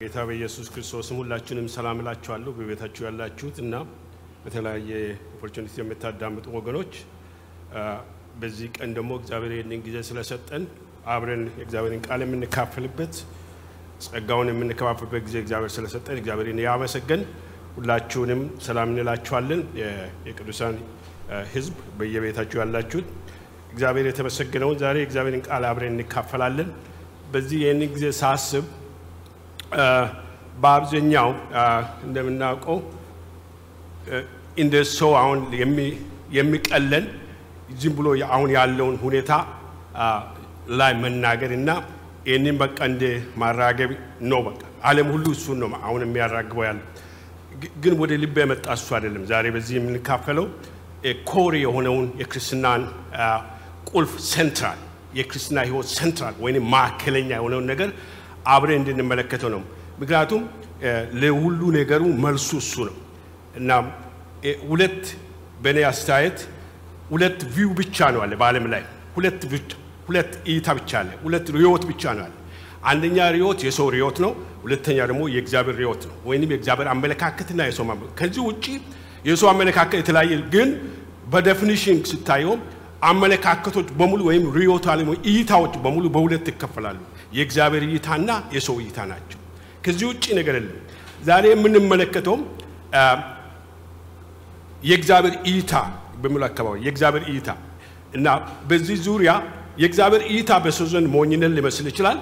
ጌታ በኢየሱስ ክርስቶስም ሁላችንም ሰላም እላችኋለሁ። በቤታችሁ ያላችሁት እና በተለያየ opportunity የምታዳምጡ ወገኖች በዚህ ቀን ደግሞ እግዚአብሔር ይህንን ጊዜ ስለሰጠን አብረን የእግዚአብሔርን ቃል የምንካፈልበት ጸጋውን የምንከፋፍልበት ጊዜ እግዚአብሔር ስለሰጠን እግዚአብሔር ይመስገን። ሁላችሁንም ሰላም እንላችኋለን። የቅዱሳን ሕዝብ በየቤታችሁ ያላችሁት እግዚአብሔር የተመሰገነውን ዛሬ የእግዚአብሔርን ቃል አብረን እንካፈላለን። በዚህ ይህንን ጊዜ ሳስብ በአብዛኛው እንደምናውቀው እንደ ሰው አሁን የሚቀለን ዝም ብሎ አሁን ያለውን ሁኔታ ላይ መናገር እና ይህንን በቃ እንደ ማራገብ ነው። በቃ ዓለም ሁሉ እሱን ነው አሁን የሚያራግበው ያለ። ግን ወደ ልብ የመጣ እሱ አይደለም። ዛሬ በዚህ የምንካፈለው ኮር የሆነውን የክርስትናን ቁልፍ central የክርስትና ህይወት central ወይም ማዕከለኛ የሆነውን ነገር አብረን እንድንመለከተው ነው። ምክንያቱም ለሁሉ ነገሩ መልሱ እሱ ነው እና ሁለት በእኔ አስተያየት ሁለት view ብቻ ነው አለ በዓለም ላይ ሁለት ሁለት እይታ ብቻ አለ። ሁለት ርዕዮት ብቻ ነው አለ። አንደኛ ርዕዮት የሰው ርዕዮት ነው። ሁለተኛ ደግሞ የእግዚአብሔር ርዕዮት ነው፣ ወይም የእግዚአብሔር አመለካከትና የሰው ከዚህ ውጭ የሰው አመለካከት የተለያየ ግን በዴፊኒሽን ስታየው አመለካከቶች በሙሉ ወይም ርዮት እይታዎች በሙሉ በሁለት ይከፈላሉ። የእግዚአብሔር እይታና የሰው እይታ ናቸው። ከዚህ ውጭ ነገር የለም። ዛሬ የምንመለከተው የእግዚአብሔር እይታ በሚሉ አካባቢ የእግዚአብሔር እይታ እና በዚህ ዙሪያ የእግዚአብሔር እይታ በሰው ዘንድ ሞኝነት ሊመስል ይችላል።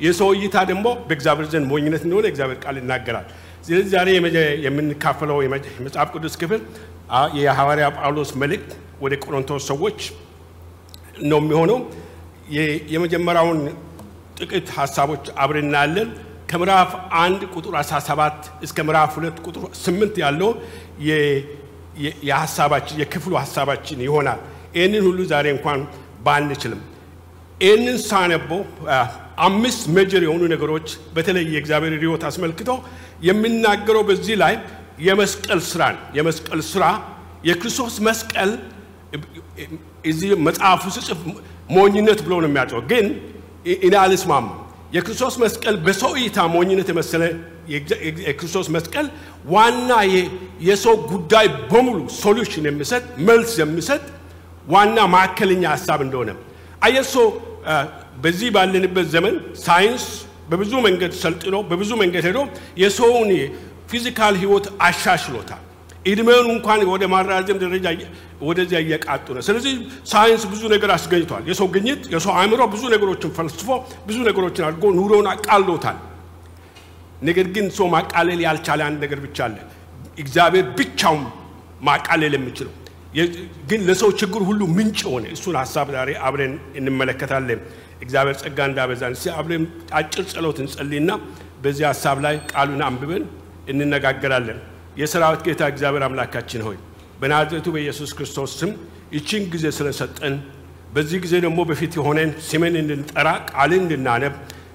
የሰው እይታ ደግሞ በእግዚአብሔር ዘንድ ሞኝነት እንደሆነ የእግዚአብሔር ቃል ይናገራል። ስለዚህ ዛሬ የምንካፈለው የመጽሐፍ ቅዱስ ክፍል የሐዋርያ ጳውሎስ መልእክት ወደ ቆሮንቶስ ሰዎች ነው የሚሆነው። የመጀመሪያውን ጥቂት ሀሳቦች አብረን እናያለን። ከምዕራፍ አንድ ቁጥር 17 እስከ ምዕራፍ ሁለት ቁጥር 8 ያለው የሀሳባችን የክፍሉ ሀሳባችን ይሆናል። ይህንን ሁሉ ዛሬ እንኳን ባንችልም ይህንን ሳነበው አምስት major የሆኑ ነገሮች በተለይ የእግዚአብሔር ሕይወት አስመልክቶ የሚናገረው በዚህ ላይ የመስቀል ስራን የመስቀል ስራ የክርስቶስ መስቀል እዚህ መጽሐፉ ሲጽፍ ሞኝነት ብሎ ነው የሚያጨው ግን እኔ አልስማማም። የክርስቶስ መስቀል በሰው እይታ ሞኝነት የመሰለ የክርስቶስ መስቀል ዋና የሰው ጉዳይ በሙሉ solution የሚሰጥ መልስ የሚሰጥ ዋና ማዕከለኛ ሀሳብ እንደሆነ አየሶ በዚህ ባለንበት ዘመን ሳይንስ በብዙ መንገድ ሰልጥኖ በብዙ መንገድ ሄዶ የሰውን physical ህይወት አሻሽሎታል። እድሜውን እንኳን ወደ ማራዘም ደረጃ ወደዚያ እየቃጡ ነው። ስለዚህ ሳይንስ ብዙ ነገር አስገኝቷል። የሰው ግኝት የሰው አእምሮ ብዙ ነገሮችን ፈልስፎ ብዙ ነገሮችን አድርጎ ኑሮውን አቃሎታል። ነገር ግን ሰው ማቃለል ያልቻለ አንድ ነገር ብቻ አለ። እግዚአብሔር ብቻውን ማቃለል የሚችለው ግን ለሰው ችግር ሁሉ ምንጭ ሆነ። እሱን ሀሳብ ዛሬ አብረን እንመለከታለን። እግዚአብሔር ጸጋ እንዳበዛን እስኪ አብረን አጭር ጸሎት እንጸልይና በዚህ ሀሳብ ላይ ቃሉን አንብበን እንነጋገራለን። የሰራዊት ጌታ እግዚአብሔር አምላካችን ሆይ በናዝሬቱ በኢየሱስ ክርስቶስ ስም ይችን ጊዜ ስለሰጠን በዚህ ጊዜ ደግሞ በፊት የሆነን ስምን እንድንጠራ ቃልን እንድናነብ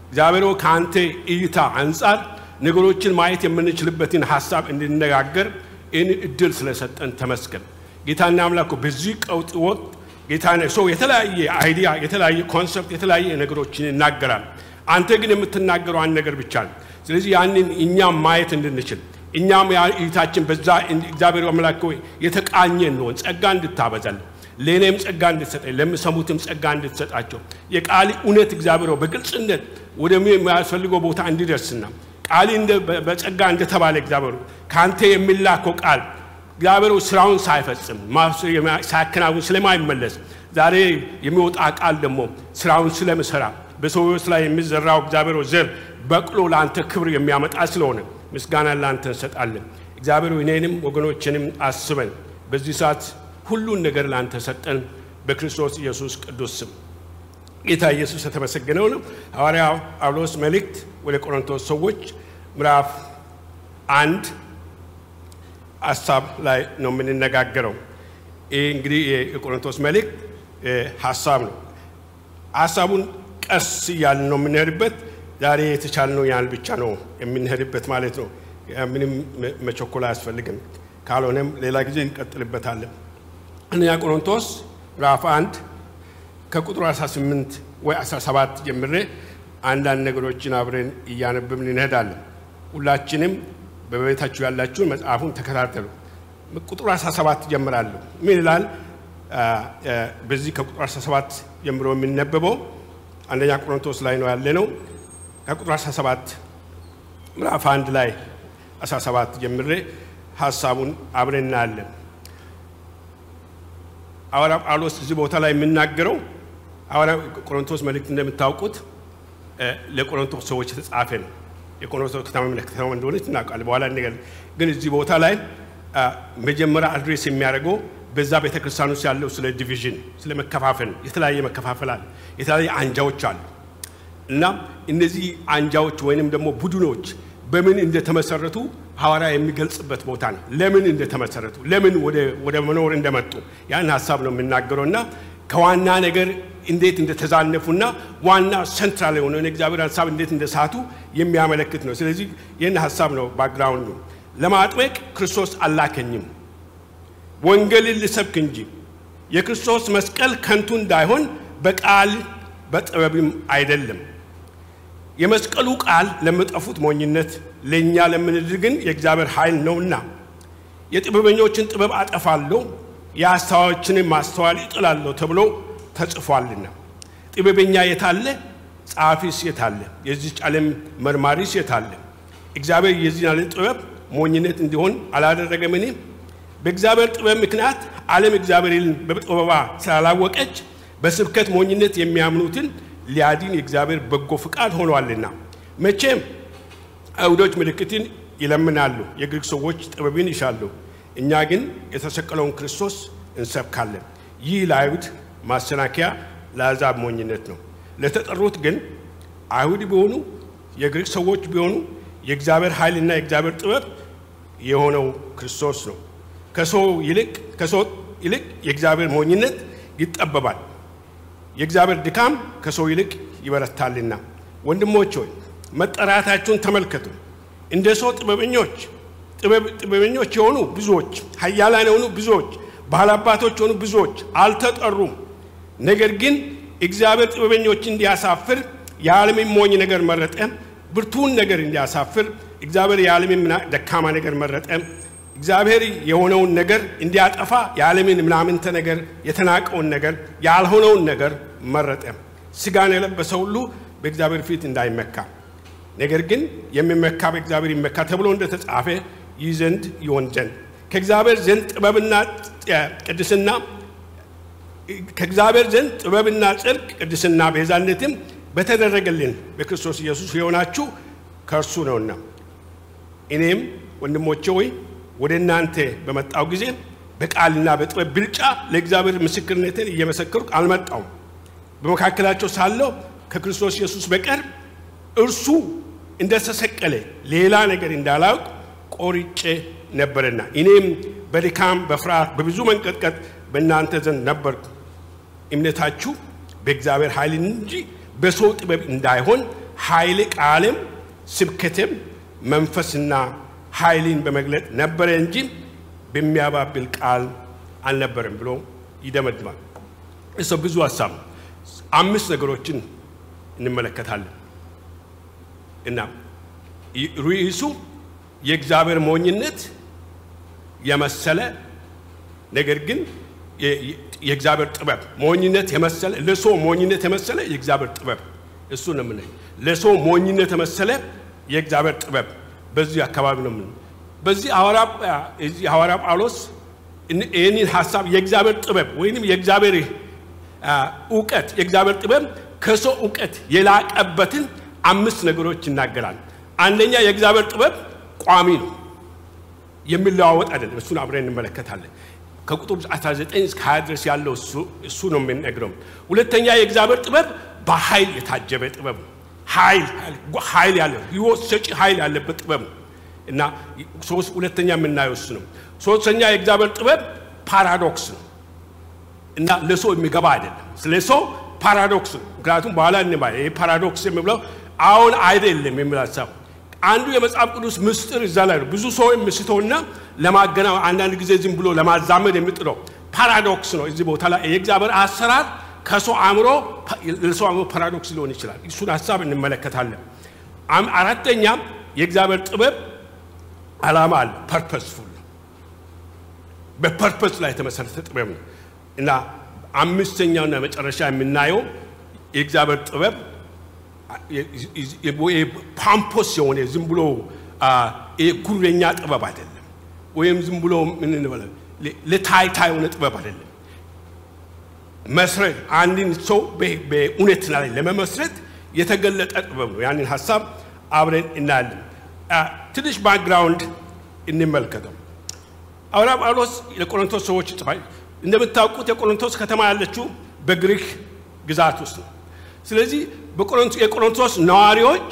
እግዚአብሔር ከአንተ እይታ አንጻር ነገሮችን ማየት የምንችልበትን ሀሳብ እንድነጋገር ይህን እድል ስለሰጠን ተመስገን። ጌታና አምላኩ በዚህ ቀውጥ ወቅት ጌታ ሰው የተለያየ idea፣ የተለያየ concept፣ የተለያየ ነገሮችን ይናገራል። አንተ ግን የምትናገረው አንድ ነገር ብቻ ነው። ስለዚህ ያንን እኛም ማየት እንድንችል እኛም እይታችን በዛ እግዚአብሔር አምላክ ሆይ የተቃኘ እንሆን ጸጋ እንድታበዛልን ለእኔም ጸጋ እንድትሰጠኝ ለሚሰሙትም ጸጋ እንድትሰጣቸው። የቃል እውነት እግዚአብሔር በግልጽነት ወደሚያስፈልገው ቦታ እንዲደርስና ቃል በጸጋ እንደተባለ እግዚአብሔር ከአንተ የሚላከው ቃል እግዚአብሔር ስራውን ሳይፈጽም ሳያከናውን ስለማይመለስ ዛሬ የሚወጣ ቃል ደግሞ ስራውን ስለምሰራ በሰዎች ላይ የሚዘራው እግዚአብሔር ዘር በቅሎ ለአንተ ክብር የሚያመጣ ስለሆነ ምስጋና ለአንተ እንሰጣለን። እግዚአብሔር እኔንም ወገኖችንም አስበን በዚህ ሰዓት ሁሉን ነገር ለአንተ ሰጠን። በክርስቶስ ኢየሱስ ቅዱስ ስም ጌታ ኢየሱስ የተመሰገነው ነው። ሐዋርያ ጳውሎስ መልእክት ወደ ቆሮንቶስ ሰዎች ምዕራፍ አንድ ሀሳብ ላይ ነው የምንነጋገረው። ይህ እንግዲህ የቆሮንቶስ መልእክት ሀሳብ ነው። ሀሳቡን ቀስ እያልን ነው የምንሄድበት። ዛሬ የተቻልነው ያህል ብቻ ነው የምንሄድበት ማለት ነው። ምንም መቸኮል አያስፈልግም። ካልሆነም ሌላ ጊዜ እንቀጥልበታለን። አንደኛ ቆሮንቶስ ምዕራፍ አንድ ከቁጥሩ 18 ወይ 17 ጀምሬ አንዳንድ ነገሮችን አብረን እያነበብን እንሄዳለን። ሁላችንም በቤታችሁ ያላችሁን መጽሐፉን ተከታተሉ። ቁጥር 17 ጀምራለሁ። ምን ይላል? በዚህ ከቁጥር 17 ጀምሮ የሚነበበው አንደኛ ቆሮንቶስ ላይ ነው ያለ ነው። ከቁጥር 17 ምዕራፍ አንድ ላይ 17 ጀምሬ ሀሳቡን አብረን እናያለን። ሐዋርያ ጳውሎስ እዚህ ቦታ ላይ የሚናገረው ሐዋርያ ቆሮንቶስ መልእክት እንደምታውቁት ለቆሮንቶስ ሰዎች የተጻፈ ነው። የቆሮንቶስ ከተማ ከተማ እንደሆነች እናውቃለን። በኋላ ነገር ግን እዚህ ቦታ ላይ መጀመሪያ address የሚያደርገው በዛ ቤተ ክርስቲያን ውስጥ ያለው ስለ division፣ ስለ መከፋፈል፣ የተለያየ መከፋፈል አለ፣ የተለያየ አንጃዎች አሉ እና እነዚህ አንጃዎች ወይንም ደግሞ ቡድኖች በምን እንደተመሰረቱ ሐዋርያ የሚገልጽበት ቦታ ነው። ለምን እንደተመሰረቱ፣ ለምን ወደ መኖር እንደመጡ ያን ሀሳብ ነው የሚናገረው እና ከዋና ነገር እንዴት እንደተዛነፉና ዋና ሴንትራል የሆነውን የእግዚአብሔር ሀሳብ እንዴት እንደሳቱ የሚያመለክት ነው። ስለዚህ ይህን ሀሳብ ነው ባክግራውንዱ። ለማጥመቅ ክርስቶስ አላከኝም ወንጌልን ልሰብክ እንጂ የክርስቶስ መስቀል ከንቱ እንዳይሆን በቃል በጥበብም አይደለም። የመስቀሉ ቃል ለሚጠፉት ሞኝነት፣ ለእኛ ለምንድን ግን የእግዚአብሔር ኃይል ነውና። የጥበበኞችን ጥበብ አጠፋለሁ የአስተዋዮችንን ማስተዋል ይጥላለሁ ተብሎ ተጽፏልና። ጥበበኛ የታለ? ጸሐፊስ የታለ? የዚች ዓለም መርማሪስ የታለ? እግዚአብሔር የዚህን ዓለም ጥበብ ሞኝነት እንዲሆን አላደረገምን? በእግዚአብሔር ጥበብ ምክንያት ዓለም እግዚአብሔርን በጥበባ ስላላወቀች በስብከት ሞኝነት የሚያምኑትን ሊያድን የእግዚአብሔር በጎ ፍቃድ ሆኗልና። መቼም አይሁዶች ምልክትን ይለምናሉ፣ የግሪክ ሰዎች ጥበብን ይሻሉ። እኛ ግን የተሰቀለውን ክርስቶስ እንሰብካለን። ይህ ለአይሁድ ማሰናከያ፣ ለአሕዛብ ሞኝነት ነው። ለተጠሩት ግን አይሁድ ቢሆኑ የግሪክ ሰዎች ቢሆኑ የእግዚአብሔር ኃይልና የእግዚአብሔር ጥበብ የሆነው ክርስቶስ ነው። ከሰው ይልቅ ከሰው ይልቅ የእግዚአብሔር ሞኝነት ይጠበባል፣ የእግዚአብሔር ድካም ከሰው ይልቅ ይበረታልና። ወንድሞች ሆይ መጠራታችሁን ተመልከቱ። እንደ ሰው ጥበበኞች ጥበበኞች የሆኑ ብዙዎች፣ ኃያላን የሆኑ ብዙዎች፣ ባላባቶች የሆኑ ብዙዎች አልተጠሩም። ነገር ግን እግዚአብሔር ጥበበኞች እንዲያሳፍር የዓለምን ሞኝ ነገር መረጠ። ብርቱን ነገር እንዲያሳፍር እግዚአብሔር የዓለምን ደካማ ነገር መረጠ። እግዚአብሔር የሆነውን ነገር እንዲያጠፋ የዓለምን ምናምንተ ነገር የተናቀውን ነገር ያልሆነውን ነገር መረጠ። ሥጋን የለበሰ ሁሉ በእግዚአብሔር ፊት እንዳይመካ ነገር ግን የሚመካ በእግዚአብሔር ይመካ ተብሎ እንደተጻፈ ይህ ዘንድ ይሆን ዘንድ ከእግዚአብሔር ዘንድ ጥበብና ቅድስና ከእግዚአብሔር ዘንድ ጥበብና ጽድቅ ቅድስና ቤዛነትም በተደረገልን በክርስቶስ ኢየሱስ የሆናችሁ ከእርሱ ነውና። እኔም ወንድሞቼ ሆይ ወደ እናንተ በመጣው ጊዜ በቃልና በጥበብ ብልጫ ለእግዚአብሔር ምስክርነትን እየመሰከርኩ አልመጣውም። በመካከላቸው ሳለሁ ከክርስቶስ ኢየሱስ በቀር እርሱ እንደተሰቀለ ሌላ ነገር እንዳላውቅ ቆርጬ ነበርና እኔም በድካም በፍርሃት በብዙ መንቀጥቀጥ በእናንተ ዘንድ ነበርኩ። እምነታችሁ በእግዚአብሔር ኃይል እንጂ በሰው ጥበብ እንዳይሆን ኃይል ቃልም ስብከትም መንፈስና ኃይልን በመግለጥ ነበረ እንጂ በሚያባብል ቃል አልነበረም ብሎ ይደመድማል። እሰ ብዙ ሀሳብ አምስት ነገሮችን እንመለከታለን እና ርዕሱ የእግዚአብሔር ሞኝነት የመሰለ ነገር ግን የእግዚአብሔር ጥበብ ሞኝነት የመሰለ ለሰው ሞኝነት የመሰለ የእግዚአብሔር ጥበብ እሱ ነው የምንለው። ለሰው ሞኝነት የመሰለ የእግዚአብሔር ጥበብ በዚህ አካባቢ ነው የምንለው። በዚህ ሐዋርያ ጳውሎስ ይህንን ሀሳብ የእግዚአብሔር ጥበብ ወይም የእግዚአብሔር እውቀት የእግዚአብሔር ጥበብ ከሰው እውቀት የላቀበትን አምስት ነገሮች ይናገራል። አንደኛ የእግዚአብሔር ጥበብ ቋሚ ነው፣ የሚለዋወጥ አይደለም። እሱን አብረን እንመለከታለን። ከቁጥር 19 እስከ 20 ድረስ ያለው እሱ ነው የሚነግረው። ሁለተኛ የእግዚአብሔር ጥበብ በኃይል የታጀበ ጥበብ ነው። ኃይል ኃይል ያለ ህይወት ሰጪ ኃይል ያለበት ጥበብ ነው እና ሁለተኛ የምናየው እሱ ነው። ሶስተኛ የእግዚአብሔር ጥበብ paradox ነው እና ለሰው የሚገባ አይደለም። ስለ ሰው paradox ነው። ምክንያቱም በኋላ እንባ ይህ paradox የሚብለው አሁን አይደለም የሚል ሀሳብ አንዱ የመጽሐፍ ቅዱስ ምስጢር እዛ ላይ ነው። ብዙ ሰው የሚስተውና ለማገና አንዳንድ ጊዜ ዝም ብሎ ለማዛመድ የሚጥረው paradox ነው። እዚህ ቦታ ላይ የእግዚአብሔር አሰራር ከሰው አእምሮ ለሰው አእምሮ paradox ሊሆን ይችላል። እሱን ሀሳብ እንመለከታለን። አራተኛ የእግዚአብሔር ጥበብ ዓላማ አለ። purposeful በ purpose ላይ የተመሰረተ ጥበብ ነው እና አምስተኛውና መጨረሻ የምናየው የእግዚአብሔር ጥበብ pompous የሆነ ዝም ብሎ ጉረኛ ጥበብ አይደለም፣ ወይም ዝም ብሎ ምን ለታይታ የሆነ ጥበብ አይደለም። መስረት አንድን ሰው በእውነት ላይ ለመመስረት የተገለጠ ጥበብ ነው። ያንን ሀሳብ አብረን እናያለን። ትንሽ background እንመልከተው። ሐዋርያ ጳውሎስ ለቆሮንቶስ ሰዎች ይጽፋል። እንደምታውቁት የቆሮንቶስ ከተማ ያለችው በግሪክ ግዛት ውስጥ ነው። ስለዚህ የቆሮንቶስ ነዋሪዎች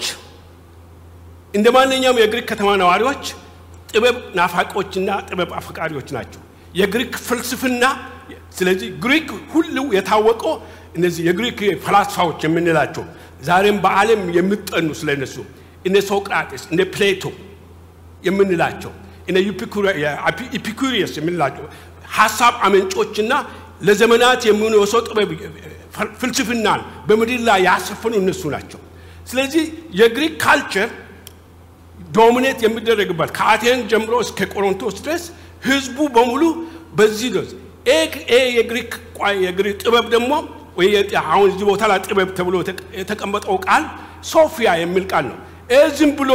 እንደ ማንኛውም የግሪክ ከተማ ነዋሪዎች ጥበብ ናፋቂዎችና ጥበብ አፈቃሪዎች ናቸው። የግሪክ ፍልስፍና ስለዚህ ግሪክ ሁሉ የታወቀው እነዚህ የግሪክ ፈላስፋዎች የምንላቸው ዛሬም በዓለም የሚጠኑ ስለነሱ እነ ሶቅራጤስ እነ ፕሌቶ የምንላቸው እነ ኢፒኩሪየስ የምንላቸው ሀሳብ አመንጪዎችና ለዘመናት የሚኖሰው ጥበብ ፍልስፍናን በምድር ላይ ያሰፈኑ እነሱ ናቸው። ስለዚህ የግሪክ culture dominate የሚደረግበት ከአቴን ጀምሮ እስከ ቆሮንቶስ ድረስ ህዝቡ በሙሉ በዚህ ድረስ የግሪክ የግሪክ ጥበብ ደግሞ አሁን እዚህ ቦታ ላይ ጥበብ ተብሎ የተቀመጠው ቃል ሶፊያ የሚል ቃል ነው። ዝም ብሎ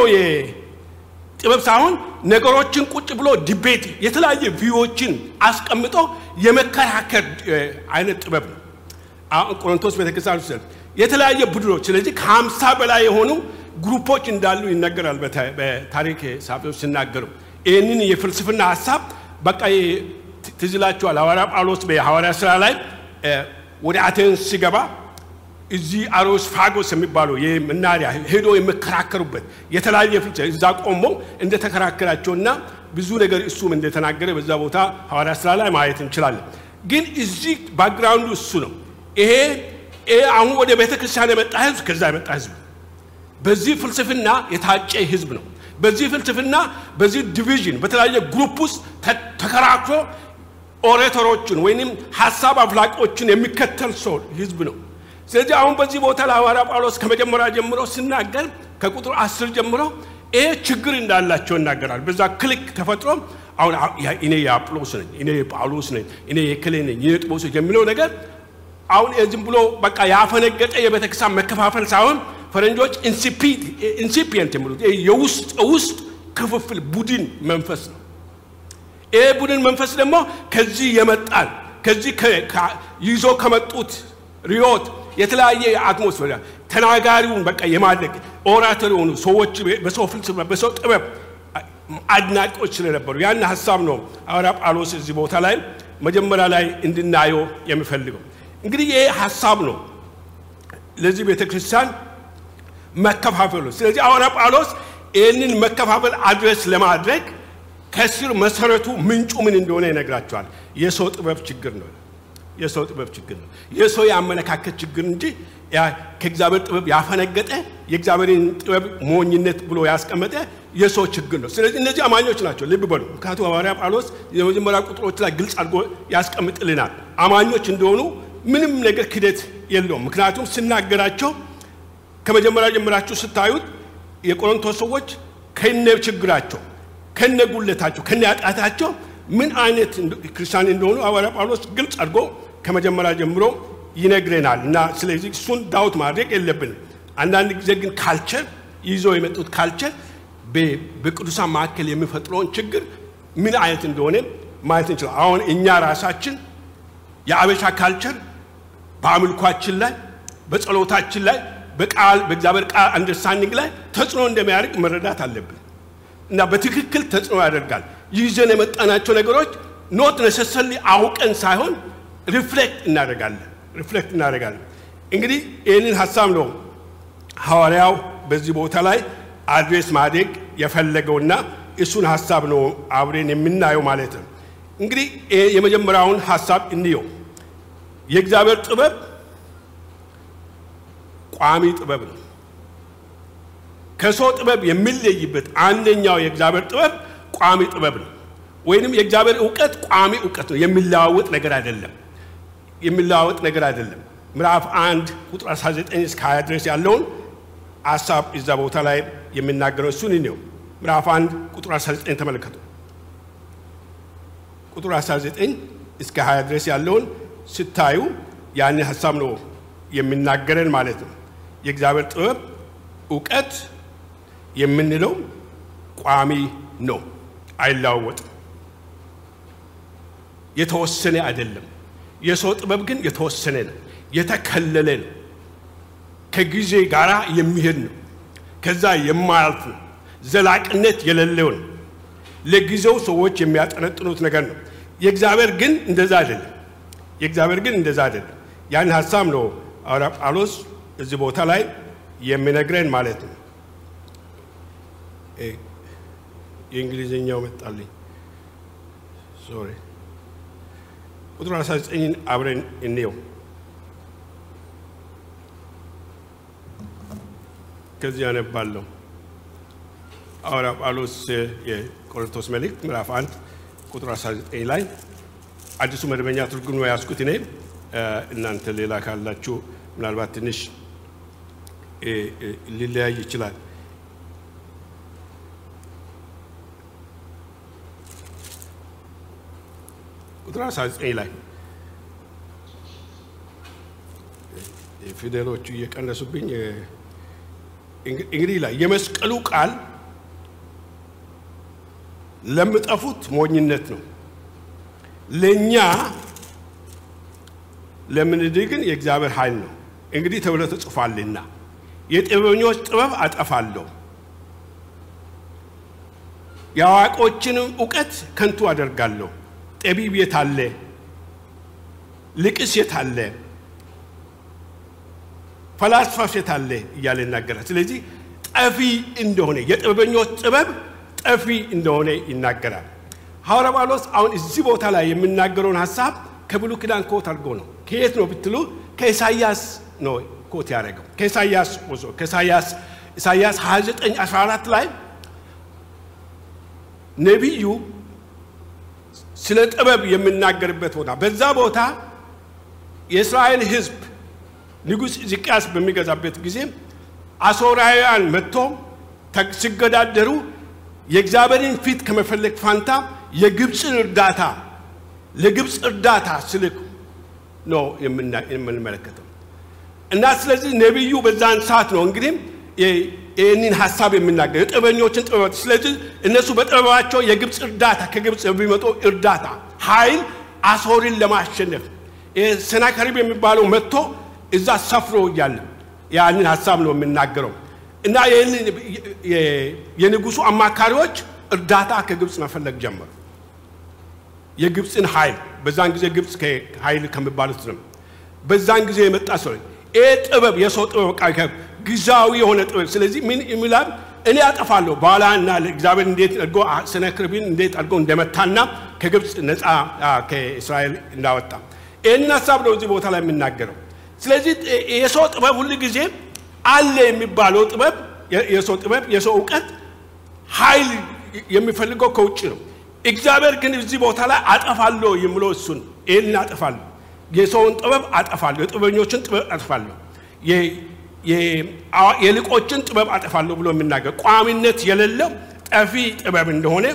ጥበብ ሳይሆን ነገሮችን ቁጭ ብሎ debate የተለያየ view ዎችን አስቀምጦ የመከራከር አይነት ጥበብ ነው። ቆሮንቶስ ቤተክርስቲያን ውስጥ የተለያየ ቡድኖች ስለዚህ ከሀምሳ በላይ የሆኑ group ኦች እንዳሉ ይነገራል። በታሪክ ጸሐፊዎች ሲናገሩ ይህንን የፍልስፍና ሀሳብ በቃ ትዝ ይላችኋል። ሐዋርያ ጳውሎስ በሐዋርያ ስራ ላይ ወደ አቴንስ ሲገባ እዚህ አርዮስፋጎስ የሚባለው የመናሪያ ሄዶ የሚከራከሩበት የተለያየ ፍልስ እዛ ቆሞ እንደተከራከራቸውና ብዙ ነገር እሱም እንደተናገረ በዛ ቦታ ሐዋርያ ስራ ላይ ማየት እንችላለን። ግን እዚህ background ኡ እሱ ነው። ይሄ አሁን ወደ ቤተ ክርስቲያን የመጣ ህዝብ ከዛ የመጣ ህዝብ በዚህ ፍልስፍና የታጨቀ ህዝብ ነው። በዚህ ፍልስፍና በዚህ division በተለያየ group ውስጥ ተከራክሮ orator ኦችን ወይም ሀሳብ አፍላቂዎችን የሚከተል ሰው ህዝብ ነው። ስለዚህ አሁን በዚህ ቦታ ላይ ሐዋርያ ጳውሎስ ከመጀመሪያ ጀምሮ ሲናገር ከቁጥር አስር ጀምሮ ይሄ ችግር እንዳላቸው ይናገራል። በዛ clique ተፈጥሮ አሁን እኔ የአጵሎስ ነኝ፣ እኔ የጳውሎስ ነኝ፣ እኔ የከሌ ነኝ፣ እኔ የጥቦስ የሚለው ነገር አሁን ዝም ብሎ በቃ ያፈነገጠ የቤተክርስቲያን መከፋፈል ሳይሆን ፈረንጆች ኢንሲፒየንት የሚሉት የውስጥ ውስጥ ክፍፍል ቡድን መንፈስ ነው። ይህ ቡድን መንፈስ ደግሞ ከዚህ የመጣል ከዚህ ይዞ ከመጡት ሪዮት የተለያየ አትሞስፌር ተናጋሪውን በቃ የማድረግ ኦራተር የሆኑ ሰዎች በሰው ፍልስፍና በሰው ጥበብ አድናቂዎች ስለነበሩ ያን ሀሳብ ነው ሐዋርያ ጳውሎስ እዚህ ቦታ ላይ መጀመሪያ ላይ እንድናየው የሚፈልገው። እንግዲህ ይህ ሀሳብ ነው ለዚህ ቤተ ክርስቲያን መከፋፈሉ። ስለዚህ ሐዋርያ ጳውሎስ ይህንን መከፋፈል አድረስ ለማድረግ ከስር መሰረቱ ምንጩ ምን እንደሆነ ይነግራቸዋል። የሰው ጥበብ ችግር ነው። የሰው ጥበብ ችግር ነው። የሰው የአመለካከት ችግር እንጂ ከእግዚአብሔር ጥበብ ያፈነገጠ የእግዚአብሔርን ጥበብ ሞኝነት ብሎ ያስቀመጠ የሰው ችግር ነው። ስለዚህ እነዚህ አማኞች ናቸው። ልብ በሉ። ምክንያቱም ሐዋርያ ጳውሎስ የመጀመሪያ ቁጥሮች ላይ ግልጽ አድርጎ ያስቀምጥልናል። አማኞች እንደሆኑ ምንም ነገር ክደት የለውም። ምክንያቱም ስናገራቸው ከመጀመሪያ ጀምራችሁ ስታዩት የቆሮንቶስ ሰዎች ከነ ችግራቸው ከነ ጉለታቸው ከነ ኃጢአታቸው ምን አይነት ክርስቲያን እንደሆኑ ሐዋርያ ጳውሎስ ግልጽ አድርጎ ከመጀመሪያ ጀምሮ ይነግረናል እና ስለዚህ እሱን ዳውት ማድረግ የለብንም። አንዳንድ ጊዜ ግን culture ይዞ የመጡት culture በቅዱሳን መካከል የሚፈጥረውን ችግር ምን አይነት እንደሆነ ማየት እንችላል። አሁን እኛ ራሳችን የአበሻ culture በአምልኳችን ላይ በጸሎታችን ላይ በቃል በእግዚአብሔር ቃል understanding ላይ ተጽዕኖ እንደሚያደርግ መረዳት አለብን እና በትክክል ተጽዕኖ ያደርጋል። ይዘን የመጣናቸው ነገሮች not necessarily አውቀን ሳይሆን reflect እናደርጋለን reflect እናደርጋለን። እንግዲህ ይህንን ሀሳብ ነው ሐዋርያው በዚህ ቦታ ላይ address ማድረግ የፈለገውና እሱን ሀሳብ ነው አብረን የምናየው ማለት ነው። እንግዲህ የመጀመሪያውን ሀሳብ እንየው። የእግዚአብሔር ጥበብ ቋሚ ጥበብ ነው። ከሰው ጥበብ የሚለይበት አንደኛው የእግዚአብሔር ጥበብ ቋሚ ጥበብ ነው። ወይንም የእግዚአብሔር እውቀት ቋሚ እውቀት ነው። የሚለዋወጥ ነገር አይደለም። የሚለዋወጥ ነገር አይደለም። ምዕራፍ አንድ ቁጥር 19 እስከ 20 ድረስ ያለውን ሀሳብ እዛ ቦታ ላይ የሚናገረው እሱን ነው። ምዕራፍ 1 ቁጥር 19 ተመልከቱ። ቁጥር 19 እስከ 20 ድረስ ያለውን ስታዩ ያን ሀሳብ ነው የሚናገረን ማለት ነው። የእግዚአብሔር ጥበብ እውቀት የምንለው ቋሚ ነው፣ አይለዋወጥም፣ የተወሰነ አይደለም። የሰው ጥበብ ግን የተወሰነ ነው፣ የተከለለ ነው፣ ከጊዜ ጋር የሚሄድ ነው፣ ከዛ የማያልፍ ነው፣ ዘላቅነት የሌለው ነው። ለጊዜው ሰዎች የሚያጠነጥኑት ነገር ነው። የእግዚአብሔር ግን እንደዛ አይደለም። የእግዚአብሔር ግን እንደዛ አይደለም። ያን ሀሳብ ነው ጳውሎስ እዚህ ቦታ ላይ የሚነግረን ማለት ነው። የእንግሊዝኛው መጣልኝ። ሶሪ ቁጥር 19 አብረን እንየው። ከዚህ አነባለሁ። ሐዋርያ ጳውሎስ የቆሮንቶስ መልእክት ምዕራፍ 1 ቁጥር 19 ላይ አዲሱ መደበኛ ትርጉም ነው ያዝኩት እኔ። እናንተ ሌላ ካላችሁ ምናልባት ትንሽ ሊለያይ ይችላል። ቁጥር 19 ላይ ፊደሎቹ እየቀነሱብኝ እንግዲህ ላይ የመስቀሉ ቃል ለሚጠፉት ሞኝነት ነው፣ ለእኛ ለምንድን ግን የእግዚአብሔር ኃይል ነው። እንግዲህ ተብሎ ተጽፏልና የጥበበኞች ጥበብ አጠፋለሁ፣ የአዋቆችንም እውቀት ከንቱ አደርጋለሁ። ጠቢብ የት አለ? ልቅስ የት አለ? ፈላስፋስ የት አለ? እያለ ይናገራል። ስለዚህ ጠፊ እንደሆነ የጥበበኞች ጥበብ ጠፊ እንደሆነ ይናገራል። ሐዋርያ ጳውሎስ አሁን እዚህ ቦታ ላይ የሚናገረውን ሀሳብ ከብሉይ ኪዳን ኮት አድርጎ ነው። ከየት ነው ብትሉ ከኢሳይያስ ነው ኮት ያደረገው። ከኢሳይያስ ወዞ ከኢሳይያስ ኢሳይያስ 29 14 ላይ ነቢዩ ስለ ጥበብ የሚናገርበት ቦታ በዛ ቦታ የእስራኤል ሕዝብ ንጉሥ ሕዝቅያስ በሚገዛበት ጊዜ አሦራውያን መጥቶ ሲገዳደሩ የእግዚአብሔርን ፊት ከመፈለግ ፋንታ የግብፅን እርዳታ ለግብፅ እርዳታ ስልክ ነው የምንመለከተው። እና ስለዚህ ነቢዩ በዛን ሰዓት ነው እንግዲህ ይህንን ሀሳብ የሚናገር የጥበበኞችን ጥበብ። ስለዚህ እነሱ በጥበባቸው የግብፅ እርዳታ ከግብፅ የሚመጡ እርዳታ ኃይል አሦርን ለማሸነፍ ሰናከሪብ የሚባለው መጥቶ እዛ ሰፍሮ እያለ ያንን ሀሳብ ነው የሚናገረው። እና ይህንን የንጉሱ አማካሪዎች እርዳታ ከግብፅ መፈለግ ጀመሩ። የግብፅን ኃይል በዛን ጊዜ ግብፅ ኃይል ከሚባሉት ነው። በዛን ጊዜ የመጣ ሰው ይህ ጥበብ የሰው ጥበብ ግዛዊ የሆነ ጥበብ። ስለዚህ ምን ይላል? እኔ አጠፋለሁ በኋላ እና እግዚአብሔር እንዴት አድርጎ ሰናክሬምን እንዴት አድርጎ እንደመታና ከግብፅ ነፃ ከእስራኤል እንዳወጣ ይህንን ሀሳብ ነው እዚህ ቦታ ላይ የሚናገረው። ስለዚህ የሰው ጥበብ ሁል ጊዜ አለ የሚባለው ጥበብ የሰው ጥበብ የሰው እውቀት ኃይል የሚፈልገው ከውጭ ነው። እግዚአብሔር ግን እዚህ ቦታ ላይ አጠፋለሁ የሚለው እሱን ይህንን አጠፋለሁ፣ የሰውን ጥበብ አጠፋለሁ፣ የጥበበኞችን ጥበብ አጠፋለሁ፣ የልቆችን ጥበብ አጠፋለሁ ብሎ የሚናገር ቋሚነት የሌለው ጠፊ ጥበብ እንደሆነ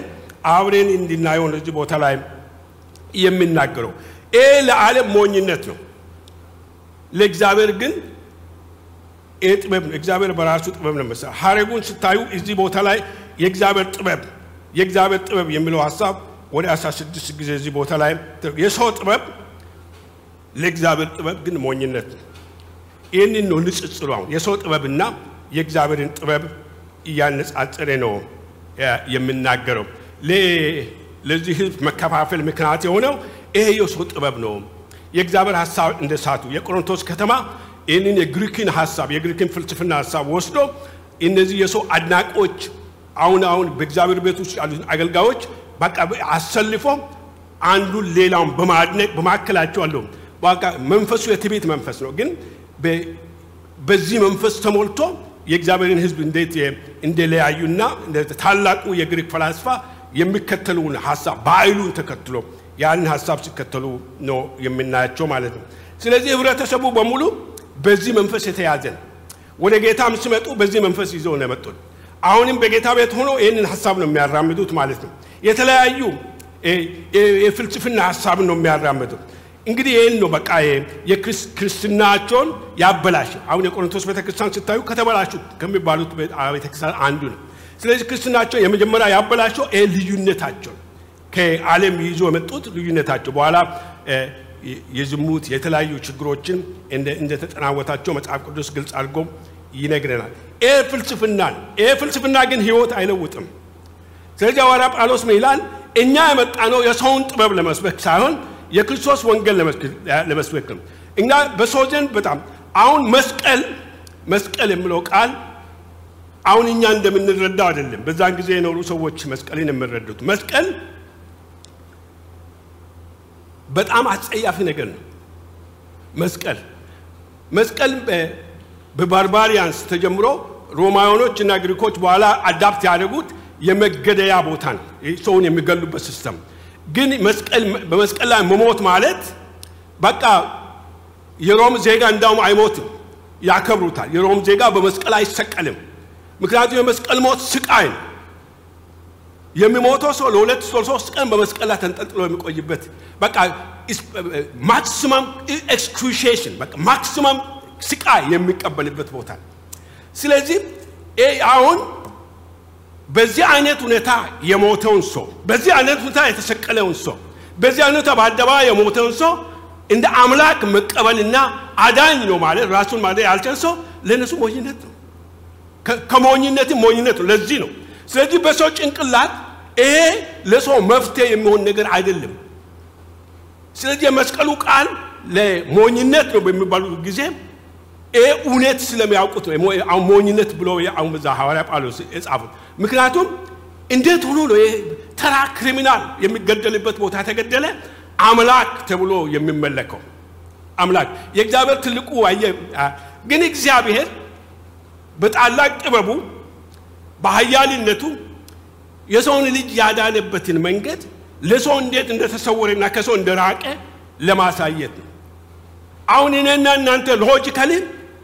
አብሬን እንድናየው እዚህ ቦታ ላይ የሚናገረው ይህ ለዓለም ሞኝነት ነው። ለእግዚአብሔር ግን ይህ ጥበብ ነው። እግዚአብሔር በራሱ ጥበብ ነው መሰለህ። ሐረጉን ስታዩ እዚህ ቦታ ላይ የእግዚአብሔር ጥበብ የእግዚአብሔር ጥበብ የሚለው ሀሳብ ወደ 16 ጊዜ እዚህ ቦታ ላይ የሰው ጥበብ ለእግዚአብሔር ጥበብ ግን ሞኝነት ነው። ይህንን ነው ንጽጽሩ። የሰው ጥበብና የእግዚአብሔርን ጥበብ እያነጻጸረ ነው የምናገረው። ለዚህ ሕዝብ መከፋፈል ምክንያት የሆነው ይሄ የሰው ጥበብ ነው። የእግዚአብሔር ሀሳብ እንደ ሳቱ የቆሮንቶስ ከተማ ይህንን የግሪክን ሀሳብ የግሪክን ፍልስፍና ሀሳብ ወስዶ እነዚህ የሰው አድናቆች አሁን አሁን በእግዚአብሔር ቤት ውስጥ ያሉት አገልጋዮች በቃ አሰልፎ አንዱን ሌላውን በማድነቅ በማካከላቸው አለው። በቃ መንፈሱ የትዕቢት መንፈስ ነው። ግን በዚህ መንፈስ ተሞልቶ የእግዚአብሔርን ሕዝብ እንዴት እንደለያዩና ታላቁ የግሪክ ፈላስፋ የሚከተሉውን ሀሳብ በኃይሉን ተከትሎ ያንን ሀሳብ ሲከተሉ ነው የምናያቸው ማለት ነው። ስለዚህ ህብረተሰቡ በሙሉ በዚህ መንፈስ የተያዘ ወደ ጌታም ሲመጡ በዚህ መንፈስ ይዘው ነው የመጡት። አሁንም በጌታ ቤት ሆኖ ይህንን ሀሳብ ነው የሚያራምዱት ማለት ነው። የተለያዩ የፍልስፍና ሀሳብ ነው የሚያራምዱት። እንግዲህ ይህን ነው በቃ የክርስትናቸውን ያበላሽ። አሁን የቆሮንቶስ ቤተክርስቲያን ስታዩ ከተበላሹት ከሚባሉት ቤተክርስቲያን አንዱ ነው። ስለዚህ ክርስትናቸው የመጀመሪያ ያበላሸው ይህ ልዩነታቸው ከዓለም ይዞ የመጡት ልዩነታቸው በኋላ የዝሙት የተለያዩ ችግሮችን እንደተጠናወታቸው መጽሐፍ ቅዱስ ግልጽ አድርጎ ይነግረናል። ይህ ፍልስፍና ይህ ፍልስፍና ግን ህይወት አይለውጥም። ስለዚህ ሐዋርያ ጳውሎስ ምን ይላል? እኛ የመጣ ነው የሰውን ጥበብ ለመስበክ ሳይሆን የክርስቶስ ወንጌል ለመስበክ ነው። እኛ በሰው ዘንድ በጣም አሁን መስቀል መስቀል የሚለው ቃል አሁን እኛ እንደምንረዳው አይደለም። በዛን ጊዜ የኖሩ ሰዎች መስቀልን የሚረዱት መስቀል በጣም አስጸያፊ ነገር ነው። መስቀል መስቀል በ barbarians ተጀምሮ ሮማውያኖች እና ግሪኮች በኋላ adopt ያደረጉት የመገደያ ቦታ ነው፣ ሰውን የሚገሉበት system። ግን በመስቀል ላይ መሞት ማለት በቃ የሮም ዜጋ እንዳውም አይሞትም፣ ያከብሩታል። የሮም ዜጋ በመስቀል አይሰቀልም። ምክንያቱም የመስቀል ሞት ስቃይ ነው። የሚሞተው ሰው ለሁለት ሶስት ቀን በመስቀል ላይ ተንጠልጥሎ የሚቆይበት በቃ maximum execution በቃ maximum ስቃይ የሚቀበልበት ቦታ ስለዚህ አሁን በዚህ አይነት ሁኔታ የሞተውን ሰው በዚህ አይነት ሁኔታ የተሰቀለውን ሰው በዚህ አይነት በአደባባይ የሞተውን ሰው እንደ አምላክ መቀበልና አዳኝ ነው ማለት ራሱን ማለት ያልቻለ ሰው ለእነሱ ሞኝነት ነው። ከሞኝነትም ሞኝነት ነው። ለዚህ ነው ስለዚህ በሰው ጭንቅላት ይሄ ለሰው መፍትሄ የሚሆን ነገር አይደለም። ስለዚህ የመስቀሉ ቃል ለሞኝነት ነው በሚባሉ ጊዜ ይሄ እውነት ስለሚያውቁት ነው ሞኝነት ብሎ አሁን ሐዋርያ ጳውሎስ የጻፉት። ምክንያቱም እንዴት ሆኖ ነው ተራ ክሪሚናል የሚገደልበት ቦታ ተገደለ አምላክ ተብሎ የሚመለከው አምላክ የእግዚአብሔር ትልቁ አየ ግን እግዚአብሔር በታላቅ ጥበቡ በኃያልነቱ የሰውን ልጅ ያዳነበትን መንገድ ለሰው እንዴት እንደተሰወረና ከሰው እንደራቀ ለማሳየት ነው። አሁን እኔና እናንተ ሎጂካሊ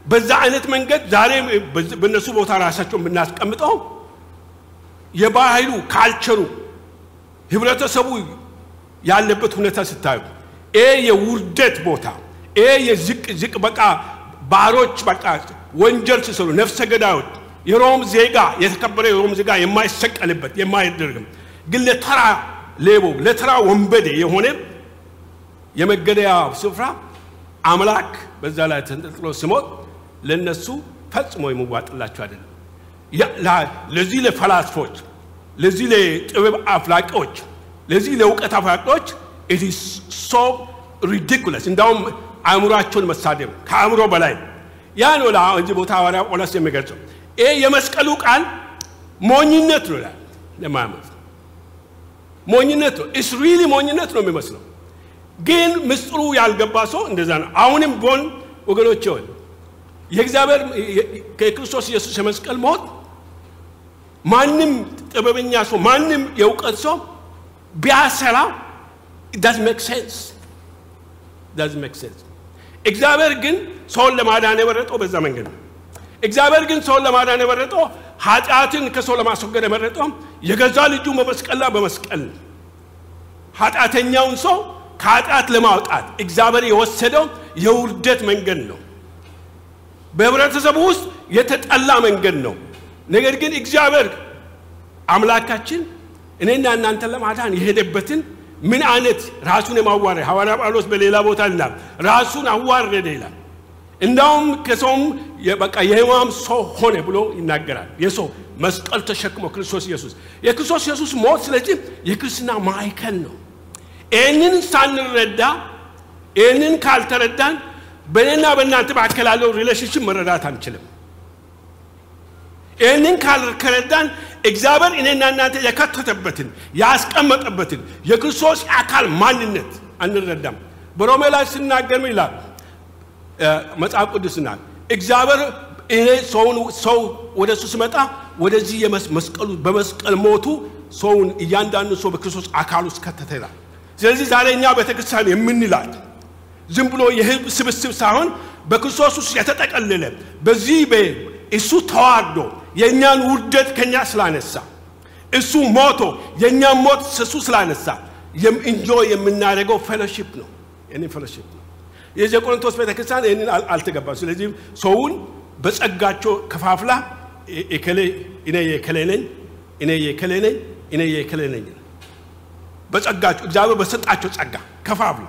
በዛ አይነት መንገድ ዛሬ በእነሱ ቦታ ራሳቸውን ብናስቀምጠው የባህሉ ካልቸሩ ህብረተሰቡ ያለበት ሁኔታ ስታዩ ይሄ የውርደት ቦታ ይሄ የዝቅ ዝቅ በቃ ባሮች በቃ ወንጀል ሲሰሩ ነፍሰ ገዳዮች የሮም ዜጋ የተከበረ የሮም ዜጋ የማይሰቀልበት የማይደርግም ግን ለተራ ሌቦ ለተራ ወንበዴ የሆነ የመገደያ ስፍራ አምላክ በዛ ላይ ተንጠልጥሎ ሲሞት ለነሱ ፈጽሞ የሚዋጥላቸው አይደለም። ለዚህ ለፈላስፎች፣ ለዚህ ለጥበብ አፍላቂዎች፣ ለዚህ ለእውቀት አፍላቂዎች it is so ridiculous እንዳውም አእምሯቸውን መሳደብ ከአእምሮ በላይ ያ ነው እዚህ ቦታ ሐዋርያ ጳውሎስ የሚገልጸው። ይሄ የመስቀሉ ቃል ሞኝነት ነው ይላል ለማመን ሞኝነት ነው። it's really ሞኝነት ነው የሚመስለው ግን ምስጢሩ ያልገባ ሰው እንደዛ ነው። አሁንም ቢሆን ወገኖች ሆይ የእግዚአብሔር ከክርስቶስ ኢየሱስ የመስቀል ሞት ማንም ጥበበኛ ሰው ማንም የእውቀት ሰው ቢያሰላ doesn't make sense doesn't make sense። እግዚአብሔር ግን ሰውን ለማዳን የመረጠው በዛ መንገድ ነው። እግዚአብሔር ግን ሰውን ለማዳን የመረጠው ኃጢአትን ከሰው ለማስወገድ የመረጠው የገዛ ልጁ በመስቀል ላይ በመስቀል ኃጢአተኛውን ሰው ከኃጢአት ለማውጣት እግዚአብሔር የወሰደው የውርደት መንገድ ነው። በህብረተሰቡ ውስጥ የተጠላ መንገድ ነው። ነገር ግን እግዚአብሔር አምላካችን እኔና እናንተን ለማዳን የሄደበትን ምን አይነት ራሱን የማዋረድ ሐዋርያ ጳውሎስ በሌላ ቦታ ይላል ራሱን አዋረደ ይላል። እንዳውም ከሰውም በቃ የሕማም ሰው ሆነ ብሎ ይናገራል። የሰው መስቀል ተሸክሞ ክርስቶስ ኢየሱስ የክርስቶስ ኢየሱስ ሞት ስለዚህ የክርስትና ማዕከል ነው። ይህንን ሳንረዳ ይህንን ካልተረዳን በእኔና በእናንተ መካከል ያለው relationship መረዳት አንችልም። ይህንን ካልተረዳን እግዚአብሔር እኔና እናንተ የከተተበትን ያስቀመጠበትን የክርስቶስ አካል ማንነት አንረዳም። በሮሜ ላይ ሲናገር ይላል መጽሐፍ ቅዱስና እግዚአብሔር እኔ ሰውን ሰው ወደ እሱ ሲመጣ ወደዚህ መስቀሉ በመስቀል ሞቱ ሰውን እያንዳንዱ ሰው በክርስቶስ አካል ውስጥ ከተተ ስለዚህ ዛሬ እኛ ቤተክርስቲያን የምንላት ዝም ብሎ የህዝብ ስብስብ ሳይሆን በክርስቶስ ውስጥ የተጠቀለለ በዚህ እሱ ተዋርዶ የእኛን ውርደት ከኛ ስላነሳ እሱ ሞቶ የእኛን ሞት እሱ ስላነሳ እንጂ የምናደርገው fellowship ነው። ይህንን fellowship ነው። የዚህ የቆሮንቶስ ቤተክርስቲያን ይህንን አልተገባም። ስለዚህ ሰውን በጸጋቸው ከፋፍላ እኔ የከሌ ነኝ፣ እኔ የከሌ ነኝ፣ እኔ የከሌ ነኝ በጸጋቸው እግዚአብሔር በሰጣቸው ጸጋ ከፋፍላ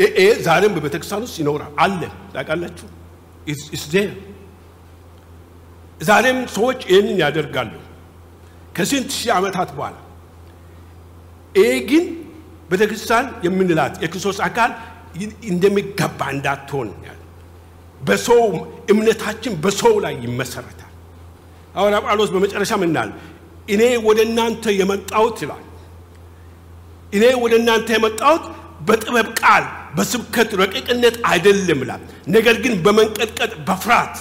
ይሄ ዛሬም በቤተክርስቲያን ውስጥ ይኖራል አለ። ታውቃላችሁ ዛሬም ሰዎች ይህንን ያደርጋሉ ከስንት ሺህ ዓመታት በኋላ። ይሄ ግን ቤተክርስቲያን የምንላት የክርስቶስ አካል እንደሚገባ እንዳትሆን በሰው እምነታችን በሰው ላይ ይመሰረታል። ሐዋርያ ጳውሎስ በመጨረሻ ምናል እኔ ወደ እናንተ የመጣሁት ይላል እኔ ወደ እናንተ የመጣሁት በጥበብ ቃል በስብከት ረቂቅነት አይደለም ይላል። ነገር ግን በመንቀጥቀጥ በፍርሃት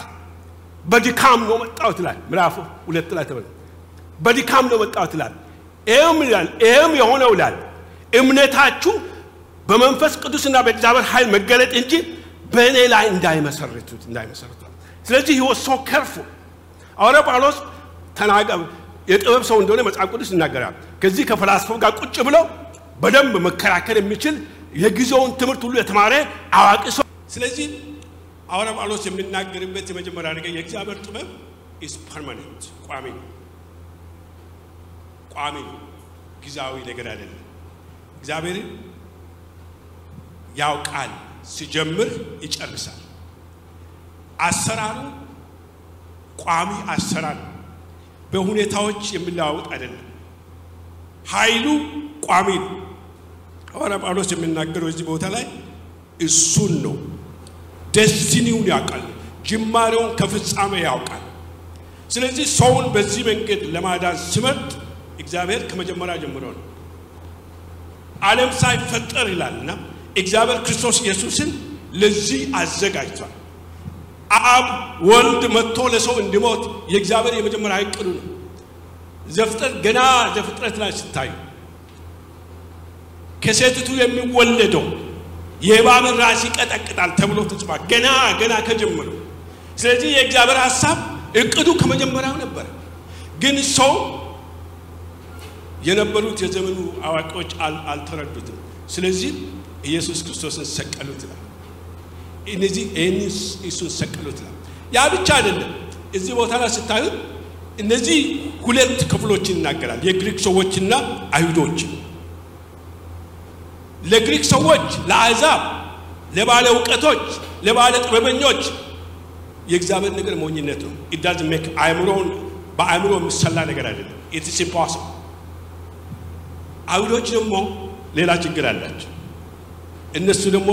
በድካም ነው መጣሁት ይላል። ምዕራፍ ሁለት ላይ ተመ በድካም ነው መጣሁት ይላል። ይህም ይላል ይህም የሆነው ይላል እምነታችሁ በመንፈስ ቅዱስና በእግዚአብሔር ኃይል መገለጥ እንጂ በእኔ ላይ እንዳይመሰርቱት እንዳይመሰርቱ። ስለዚህ ህይወት ሰው ከርፎ ሐዋርያ ጳውሎስ ተናገ የጥበብ ሰው እንደሆነ መጽሐፍ ቅዱስ ይናገራል። ከዚህ ከፈላስፋው ጋር ቁጭ ብለው በደንብ መከራከር የሚችል የጊዜውን ትምህርት ሁሉ የተማረ አዋቂ ሰው። ስለዚህ ሐዋርያ ጳውሎስ የሚናገርበት የመጀመሪያ ነገር የእግዚአብሔር ጥበብ is permanent ቋሚ ነው፣ ቋሚ ነው፣ ጊዜያዊ ነገር አይደለም። እግዚአብሔር ያውቃል፣ ሲጀምር ይጨርሳል። አሰራሩ ቋሚ አሰራር በሁኔታዎች የሚለዋወጥ አይደለም። ኃይሉ ቋሚ ነው። ሐዋርያ ጳውሎስ የሚናገረው እዚህ ቦታ ላይ እሱን ነው። ደስቲኒውን ያውቃል፣ ጅማሬውን ከፍጻሜ ያውቃል። ስለዚህ ሰውን በዚህ መንገድ ለማዳን ሲመርጥ እግዚአብሔር ከመጀመሪያ ጀምሮ ነው። ዓለም ሳይፈጠር ይላልና እግዚአብሔር ክርስቶስ ኢየሱስን ለዚህ አዘጋጅቷል። አብ ወልድ መጥቶ ለሰው እንዲሞት የእግዚአብሔር የመጀመሪያ እቅዱ ነው። ዘፍጥረት ገና ዘፍጥረት ላይ ስታዩ ከሴቲቱ የሚወለደው የእባብን ራስ ይቀጠቅጣል ተብሎ ተጽፏል። ገና ገና ከጀመረው። ስለዚህ የእግዚአብሔር ሀሳብ እቅዱ ከመጀመሪያው ነበረ። ግን ሰው የነበሩት የዘመኑ አዋቂዎች አልተረዱትም። ስለዚህ ኢየሱስ ክርስቶስን ሰቀሉት ይላል። እነዚህ ይህን እሱን ሰቀሉት ይላል። ያ ብቻ አይደለም። እዚህ ቦታ ላይ ስታዩት እነዚህ ሁለት ክፍሎችን ይናገራል። የግሪክ ሰዎችና አይሁዶች። ለግሪክ ሰዎች፣ ለአሕዛብ፣ ለባለ እውቀቶች፣ ለባለ ጥበበኞች የእግዚአብሔር ነገር ሞኝነት ነው። it doesn't make አእምሮውን በአእምሮ የሚሰላ ነገር አይደለም። it's impossible። አይሁዶች ደግሞ ሌላ ችግር አላቸው። እነሱ ደግሞ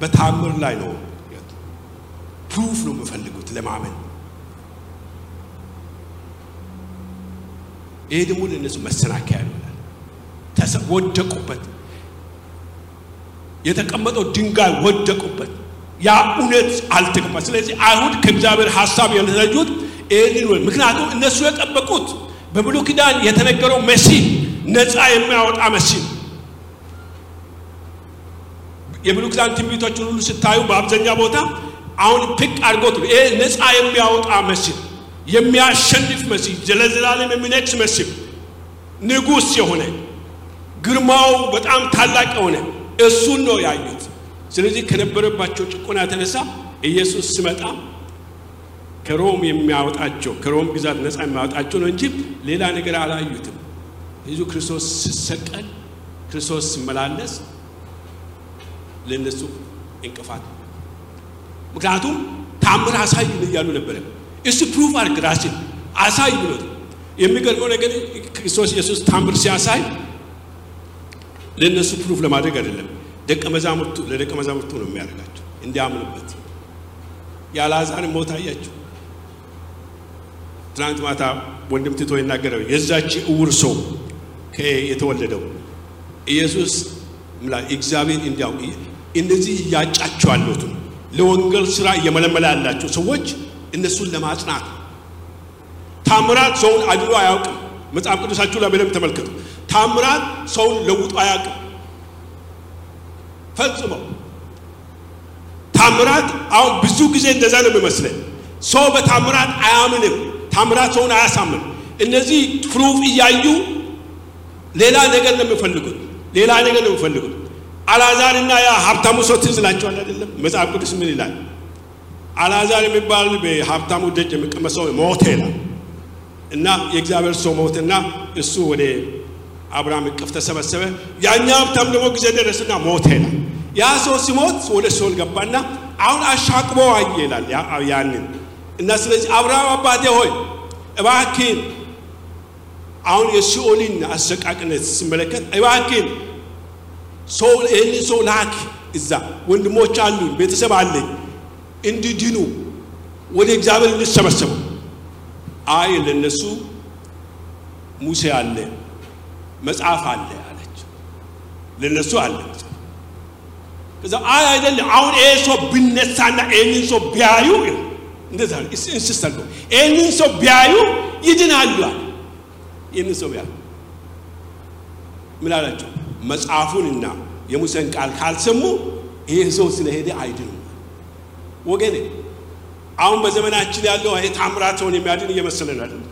በታምር ላይ ነው proof ነው የሚፈልጉት ለማመን። ይሄ ደግሞ ለእነሱ መሰናከያ ይሆናል። ወደቁበት። የተቀመጠው ድንጋይ ወደቁበት። ያ እውነት አልተገባ። ስለዚህ አይሁድ ከእግዚአብሔር ሀሳብ የተለዩት ይህንን ወይ ምክንያቱም እነሱ የጠበቁት በብሉይ ኪዳን የተነገረው መሲህ ነፃ የሚያወጣ መሲህ የብሉይ ኪዳን ትንቢቶችን ሁሉ ስታዩ በአብዛኛው ቦታ አሁን ፒክ አድርጎት ይሄ ነፃ የሚያወጣ መሲህ የሚያሸንፍ መሲህ ለዘላለም የሚነግስ መሲህ ንጉሥ የሆነ ግርማው በጣም ታላቅ የሆነ እሱን ነው ያዩት። ስለዚህ ከነበረባቸው ጭቆና የተነሳ ኢየሱስ ሲመጣ ከሮም የሚያወጣቸው ከሮም ግዛት ነፃ የሚያወጣቸው ነው እንጂ ሌላ ነገር አላዩትም። ይዙ ክርስቶስ ሲሰቀል ክርስቶስ ሲመላለስ ለእነሱ እንቅፋት ምክንያቱም ታምር አሳይ እያሉ ነበረ። እሱ ፕሩፍ አድርግ ራስን አሳይ ብሎት። የሚገርመው ነገር ክርስቶስ ኢየሱስ ታምር ሲያሳይ ለእነሱ ፕሩፍ ለማድረግ አይደለም፣ ደቀ መዛሙርቱ ለደቀ መዛሙርቱ ነው የሚያደርጋቸው እንዲያምኑበት። የአልዓዛርን ሞት አያችሁ። ትናንት ማታ ወንድም ትቶ ይናገረው የዛች እውር ሰው የተወለደው ኢየሱስ እግዚአብሔር እንዲያው እነዚህ እያጫቸው ያሉት ለወንጌል ስራ እየመለመለ ያላቸው ሰዎች እነሱን ለማጽናት ታምራት ሰውን አድኖ አያውቅም። መጽሐፍ ቅዱሳችሁ ላይ በደንብ ተመልከቱ። ታምራት ሰውን ለውጦ አያውቅም ፈጽሞ። ታምራት አሁን ብዙ ጊዜ እንደዛ ነው የሚመስለን። ሰው በታምራት አያምንም። ታምራት ሰውን አያሳምን። እነዚህ ፕሩፍ እያዩ ሌላ ነገር ነው የሚፈልጉት። ሌላ ነገር ነው የሚፈልጉት። አልዓዛርና ያ ሀብታሙ ሰው ትዝ ይላቸዋል አይደለም? መጽሐፍ ቅዱስ ምን ይላል? አልዓዛር የሚባል በሀብታሙ ደጅ የሚቀመሰው ሞተ ይላል እና የእግዚአብሔር ሰው ሞትና እሱ ወደ አብርሃም እቅፍ ተሰበሰበ። ያኛ ሀብታም ደግሞ ጊዜ ደረስና ሞተ ይላል። ያ ሰው ሲሞት ወደ ሲኦል ገባና አሁን አሻቅቦ አየ ይላል ያንን። እና ስለዚህ አብርሃም አባቴ ሆይ እባክህን አሁን የሲኦልን አሰቃቅነት ሲመለከት እባክህን ሰው ይህን ሰው ላክ እዛ። ወንድሞች አሉኝ ቤተሰብ አለኝ። እንዲድኑ ወደ እግዚአብሔር እንዲሰበሰቡ አይ ለነሱ ሙሴ አለ መጽሐፍ አለ አለች። ለነሱ አለ ከዛ አይ አይደለም አሁን ይሄ ሰው ቢነሳና ይህንን ሰው ቢያዩ እንደዛ እንስስተ ይህንን ሰው ቢያዩ ይድናሉ አለ። ይህንን ሰው ቢያዩ ምን አላቸው? መጽሐፉንና የሙሴን ቃል ካልሰሙ ይህ ሰው ስለሄደ አይድኑም ወገኔ አሁን በዘመናችን ያለው ይሄ ታምራት ሰውን የሚያድን እየመሰለን አይደለም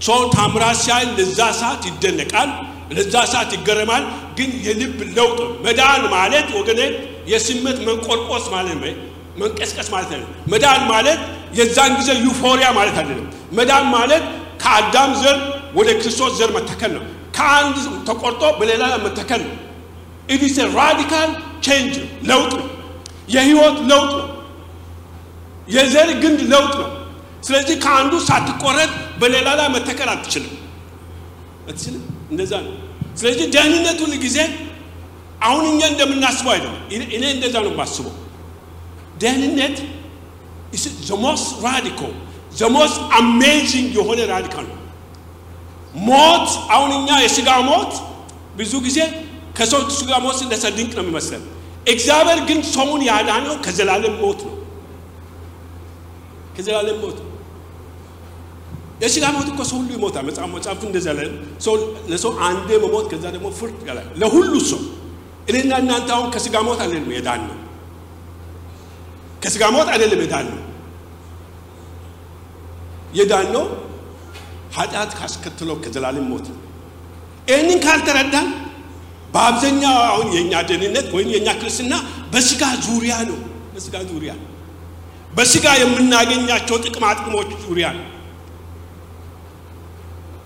ሰው ታምራት ሲያይ ለዛ ሰዓት ይደነቃል ለዛ ሰዓት ይገረማል። ግን የልብ ለውጥ መዳን ማለት ወገኔ የስሜት መንቀስቀስ ማለት ነው። መንቀስቀስ ማለት አይደለም። መዳን ማለት የዛን ጊዜ euphoria ማለት አይደለም። መዳን ማለት ከአዳም ዘር ወደ ክርስቶስ ዘር መተከል ነው። ከአንድ ተቆርጦ በሌላ መተከል ነው። it is radical change ነው። ለውጥ ነው። የህይወት ለውጥ ነው። የዘር ግንድ ለውጥ ነው ስለዚህ ከአንዱ ሳትቆረጥ በሌላ ላይ መተከል አትችልም። አትችልም? እንደዛ ነው። ስለዚህ ደህንነት ሁል ጊዜ አሁን እኛ እንደምናስበው አይደለም። እኔ እንደዛ ነው የማስበው። ደህንነት ዘሞስ ራዲካል ዘሞስ አሜዚንግ የሆነ ራዲካል ነው። ሞት አሁን እኛ የስጋ ሞት ብዙ ጊዜ ከሰው ስጋ ሞት እንደሰ ድንቅ ነው የሚመስለን። እግዚአብሔር ግን ሰውን ያዳነው ከዘላለም ሞት ነው። ከዘላለም ሞት የስጋ ሞት እኮ ሰው ሁሉ ይሞታል። መጽሐፉ ሰው ለሰው አንዴ መሞት ከዛ ደግሞ ፍርድ ያላል ለሁሉ ሰው እኔና እናንተ አሁን ከስጋ ሞት አይደለም የዳን ነው ከስጋ ሞት አይደለም የዳን ነው ኃጢአት ካስከትለው ከዘላለም ሞት ነው። ይህንን ካልተረዳን በአብዛኛው አሁን የእኛ ደህንነት ወይም የእኛ ክርስትና በስጋ ዙሪያ ነው። በስጋ ዙሪያ በስጋ የምናገኛቸው ጥቅማ ጥቅሞች ዙሪያ ነው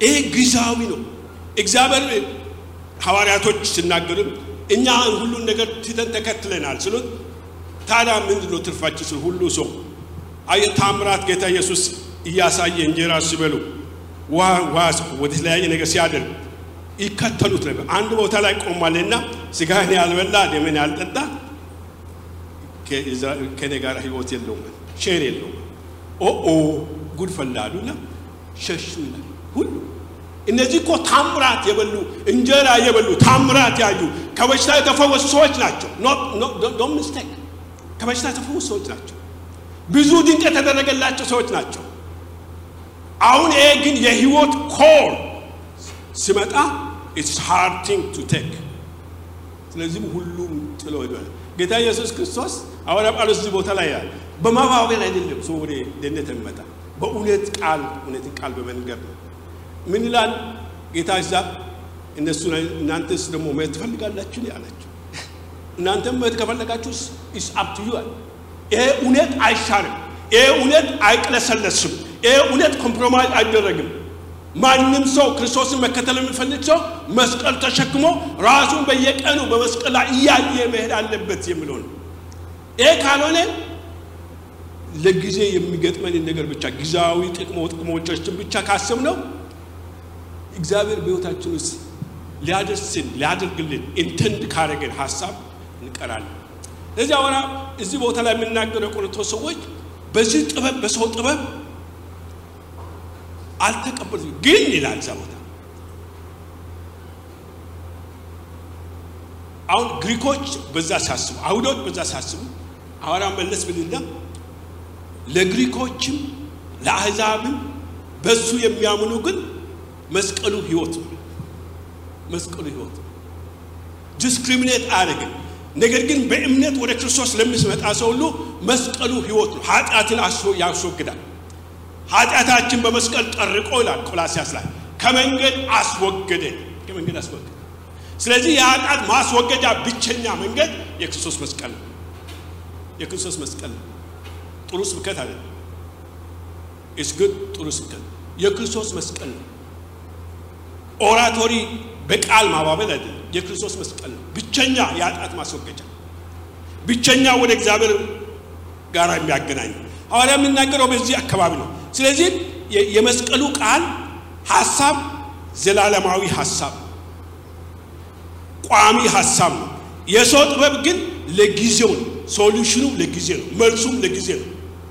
ይሄ ጊዜያዊ ነው። እግዚአብሔር ሐዋርያቶች ሲናገርም እኛ ሁሉን ነገር ትተን ተከትለናል ስሉት ታዲያ ምንድን ነው ትርፋችን ስል ሁሉ ሰው ታምራት ጌታ ኢየሱስ እያሳየ እንጀራ ሲበሉ ውሃ ወደ ተለያየ ነገር ሲያደርግ ይከተሉት ነበር። አንድ ቦታ ላይ ቆሟልና ስጋህን ያልበላ ደሜን ያልጠጣ ከኔ ጋር ህይወት የለውም share የለውም። ኦኦ ጉድ ፈላ አሉና ሸሹ ይላል ሁሉ እነዚህ እኮ ታምራት የበሉ እንጀራ የበሉ ታምራት ያዩ ከበሽታ የተፈወሱ ሰዎች ናቸው። don't mistake ከበሽታ የተፈወሱ ሰዎች ናቸው። ብዙ ድንቅ የተደረገላቸው ሰዎች ናቸው። አሁን ይሄ ግን የህይወት core ሲመጣ it's hard thing to take ስለዚህም ሁሉም ጥሎ ሄዷል። ጌታ ኢየሱስ ክርስቶስ ሐዋርያ ጳውሎስ እዚህ ቦታ ላይ ያለ በማባበል አይደለም ሰው ወደ ደህንነት የሚመጣ በእውነት ቃል እውነትን ቃል በመንገር ነው ምን ይላል? ጌታ እዛ እነሱ እናንተስ ደግሞ መሄድ ትፈልጋላችሁ? ያላቸው። እናንተም መሄድ ከፈለጋችሁ it's up to you ይሄ እውነት አይሻርም ይሄ እውነት አይቅለሰለስም። ይሄ እውነት compromise አይደረግም። ማንም ሰው ክርስቶስን መከተል የሚፈልግ ሰው መስቀል ተሸክሞ ራሱን በየቀኑ በመስቀል ላይ እያየ መሄድ አለበት የሚለው ነው ይሄ ካልሆነ ለጊዜ የሚገጥመንን ነገር ብቻ ጊዜያዊ ጥቅሞ ጥቅሞቻችን ብቻ ካስብ ነው እግዚአብሔር በሕይወታችን ውስጥ ሊያደርስን ሊያደርግልን ኢንተንድ ካረገን ሀሳብ እንቀራለን። ለዚህ አወራ እዚህ ቦታ ላይ የምናገረው የቆሮንቶስ ሰዎች በዚህ ጥበብ በሰው ጥበብ አልተቀበሉ ግን ይላል እዛ ቦታ። አሁን ግሪኮች በዛ ሲያስቡ አይሁዶች በዛ ሲያስቡ ሐዋርያ መለስ ብልና ለግሪኮችም ለአሕዛብም በሱ የሚያምኑ ግን መስቀሉ ህይወት መስቀሉ ህይወት discriminate አያደርግም ነገር ግን በእምነት ወደ ክርስቶስ ለሚመጣ ሰው ሁሉ መስቀሉ ሕይወት ነው። ኃጢአትን ያስወግዳል። ኃጢአታችን በመስቀል ጠርቆ ይላል ቆላሲያስ ላይ ከመንገድ አስወገደ ከመንገድ አስወገደ። ስለዚህ የኃጢአት ማስወገጃ ብቸኛ መንገድ የክርስቶስ መስቀል ነው። የክርስቶስ መስቀል ነው። ጥሩ ስብከት አለ is ጥሩ ስብከት የክርስቶስ መስቀል ነው። oratory በቃል ማባበል አይደለም። የክርስቶስ መስቀል ነው ብቸኛ የኃጢአት ማስወገጃ፣ ብቸኛ ወደ እግዚአብሔር ጋር የሚያገናኝ ሐዋርያ የሚናገረው በዚህ አካባቢ ነው። ስለዚህ የመስቀሉ ቃል ሀሳብ ዘላለማዊ ሀሳብ ቋሚ ሀሳብ ነው። የሰው ጥበብ ግን ለጊዜው ነው። ሶሉሽኑ ለጊዜ ነው። መልሱም ለጊዜ ነው።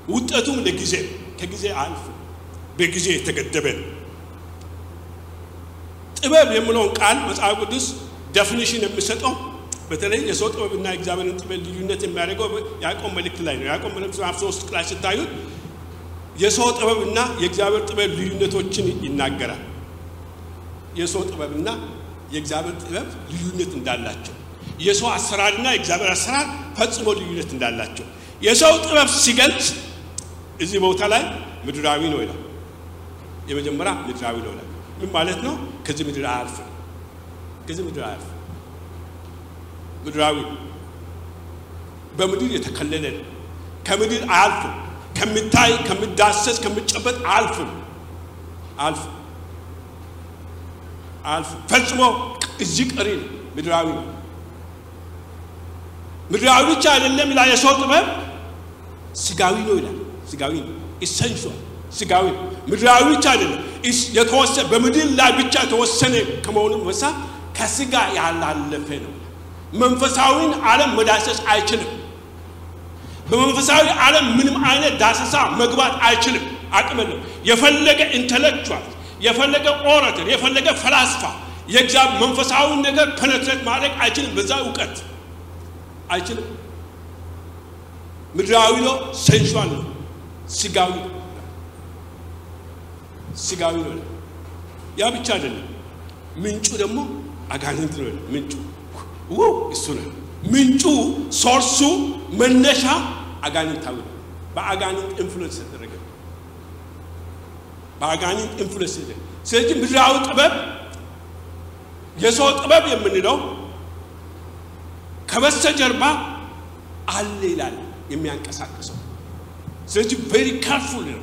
ውጤቱም ለጊዜ ነው። ከጊዜ አልፎ በጊዜ የተገደበ ነው። ጥበብ የሚለውን ቃል መጽሐፍ ቅዱስ definition የሚሰጠው በተለይ የሰው ጥበብና የእግዚአብሔርን ጥበብ ልዩነት የሚያደርገው ያዕቆብ መልእክት ላይ ነው። ያዕቆብ መልእክት ምዕራፍ ሶስት ላይ ስታዩት የሰው ጥበብና የእግዚአብሔር ጥበብ ልዩነቶችን ይናገራል። የሰው ጥበብና የእግዚአብሔር ጥበብ ልዩነት እንዳላቸው፣ የሰው አሰራርና የእግዚአብሔር አሰራር ፈጽሞ ልዩነት እንዳላቸው የሰው ጥበብ ሲገልጽ እዚህ ቦታ ላይ ምድራዊ ነው ይላል። የመጀመሪያ ምድራዊ ነው ይላል። ምን ማለት ነው? ከዚህ ምድር አያልፍም። ከዚህ ምድር አያልፍም። ምድራዊ በምድር የተከለለ ነው። ከምድር አያልፍም። ከሚታይ ከሚዳሰስ ከሚጨበጥ አያልፍም። አያልፍም። አያልፍም። ፈጽሞ እዚህ ቀሪ ምድራዊ ነው። ምድራዊ ብቻ አይደለም ይላል። የሰው ጥበብ ስጋዊ ነው ይላል። ስጋዊ ነው። it's sensual ስጋዊ ነው። ምድራዊ ብቻ አይደለም። በምድር ላይ ብቻ የተወሰነ ከመሆኑ መሳ ከስጋ ያላለፈ ነው። መንፈሳዊን ዓለም መዳሰስ አይችልም። በመንፈሳዊ ዓለም ምንም አይነት ዳሰሳ መግባት አይችልም። አቅም የፈለገ intellectual፣ የፈለገ orator፣ የፈለገ ፈላስፋ የእግዚአብሔር መንፈሳዊን ነገር penetrate ማድረግ አይችልም። በዛ እውቀት አይችልም። ምድራዊ ነው። sensual ነው። ስጋዊ ነው። ስጋዊ ነው። ያ ብቻ አይደለም። ምንጩ ደግሞ አጋንንት ነው። ምንጩ እሱ ነው። ምንጩ source ኡ መነሻ አጋንንታዊ ነው። በአጋንንት influence ተደረገ። በአጋንንት influence ተደረገ። ስለዚህ ምድራዊ ጥበብ የሰው ጥበብ የምንለው ከበስተጀርባ አለ ይላል የሚያንቀሳቅሰው። ስለዚህ very careful ነው።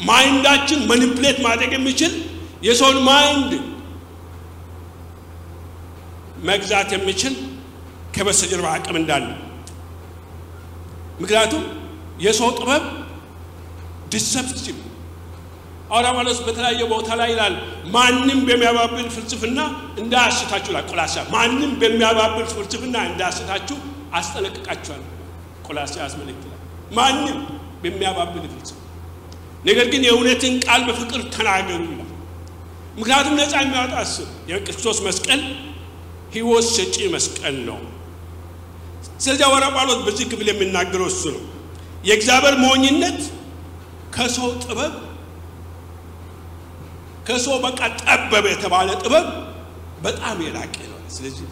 mind ኣችን manipulate ማድረግ የሚችል የሰውን mind መግዛት የሚችል ከበስተጀርባ አቅም እንዳለ። ምክንያቱም የሰው ጥበብ deceptive ጳውሎስ በተለያየ ቦታ ላይ ይላል ማንም በሚያባብል ፍልስፍና እንዳያስታችሁ ይላል ቆላስይስ ማንም በሚያባብል ፍልስፍና እንዳያስታችሁ አስጠነቅቃችኋል ቆላስይስ መልእክት ማንም በሚያባብል ፍልስፍና ነገር ግን የእውነትን ቃል በፍቅር ተናገሩ። ይላል ምክንያቱም ነፃ የሚያወጣ እሱ የክርስቶስ መስቀል ህይወት ሰጪ መስቀል ነው። ስለዚህ ሐዋርያው ጳውሎስ በዚህ ክፍል የሚናገረው እሱ ነው። የእግዚአብሔር ሞኝነት ከሰው ጥበብ ከሰው በቃ ጠበበ የተባለ ጥበብ በጣም የላቀ ነው። ስለዚህ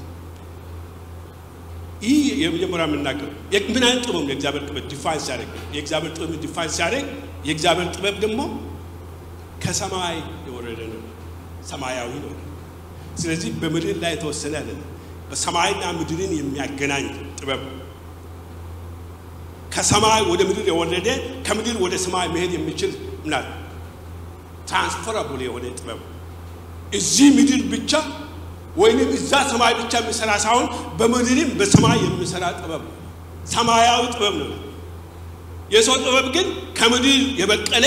ይህ የመጀመሪያ የምናገረው ምን አይነት ጥበብ ነው? የእግዚአብሔር ጥበብ define ሲያደርግ የእግዚአብሔር ጥበብ define ሲያደርግ የእግዚአብሔር ጥበብ ደግሞ ከሰማይ የወረደ ነው። ሰማያዊ ነው። ስለዚህ በምድር ላይ የተወሰነ አይደለም። በሰማይና ምድርን የሚያገናኝ ጥበብ ከሰማይ ወደ ምድር የወረደ ከምድር ወደ ሰማይ መሄድ የሚችል ምናል? ትራንስፈራብል የሆነ ጥበብ እዚህ ምድር ብቻ ወይንም እዛ ሰማይ ብቻ የሚሰራ ሳይሆን በምድርም በሰማይ የሚሰራ ጥበብ ሰማያዊ ጥበብ ነው የሰው ጥበብ ግን ከምድር የበቀለ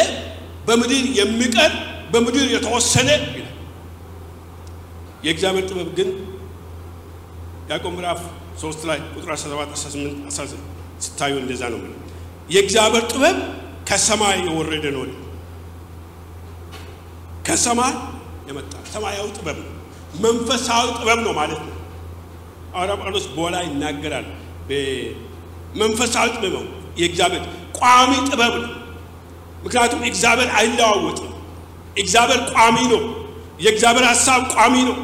በምድር የሚቀር በምድር የተወሰነ ይላል። የእግዚአብሔር ጥበብ ግን ያዕቆብ ምዕራፍ 3 ላይ ቁጥር 17 18 19 ስታዩ እንደዛ ነው የእግዚአብሔር ጥበብ ከሰማይ የወረደ ነው ከሰማይ የመጣ ሰማያዊ ጥበብ ነው። መንፈሳዊ ጥበብ ነው ማለት ነው። ሐዋርያ ጳውሎስ በኋላ ይናገራል። መንፈሳዊ ጥበብ ነው የእግዚአብሔር ቋሚ ጥበብ ነው። ምክንያቱም እግዚአብሔር አይለዋወጥም። እግዚአብሔር ቋሚ ነው። የእግዚአብሔር ሀሳብ ቋሚ ነው።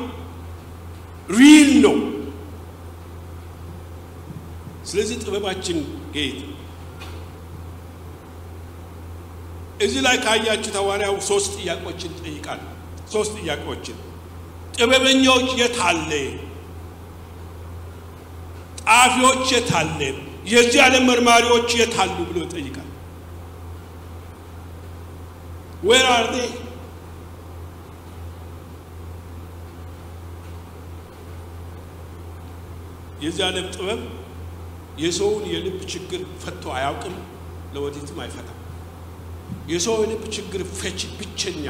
ሪል ነው። ስለዚህ ጥበባችን ጌት እዚህ ላይ ካያችሁ ሐዋርያው ሶስት ጥያቄዎችን ጠይቃል። ሶስት ጥያቄዎችን። ጥበበኞች የት አለ? ጣፊዎች የት አለ? የዚህ ዓለም መርማሪዎች የት አሉ ብሎ ይጠይቃል። where are they? የዚህ ዓለም ጥበብ የሰውን የልብ ችግር ፈቶ አያውቅም፣ ለወደፊትም አይፈታም። የሰው የልብ ችግር ፈቺ ብቸኛ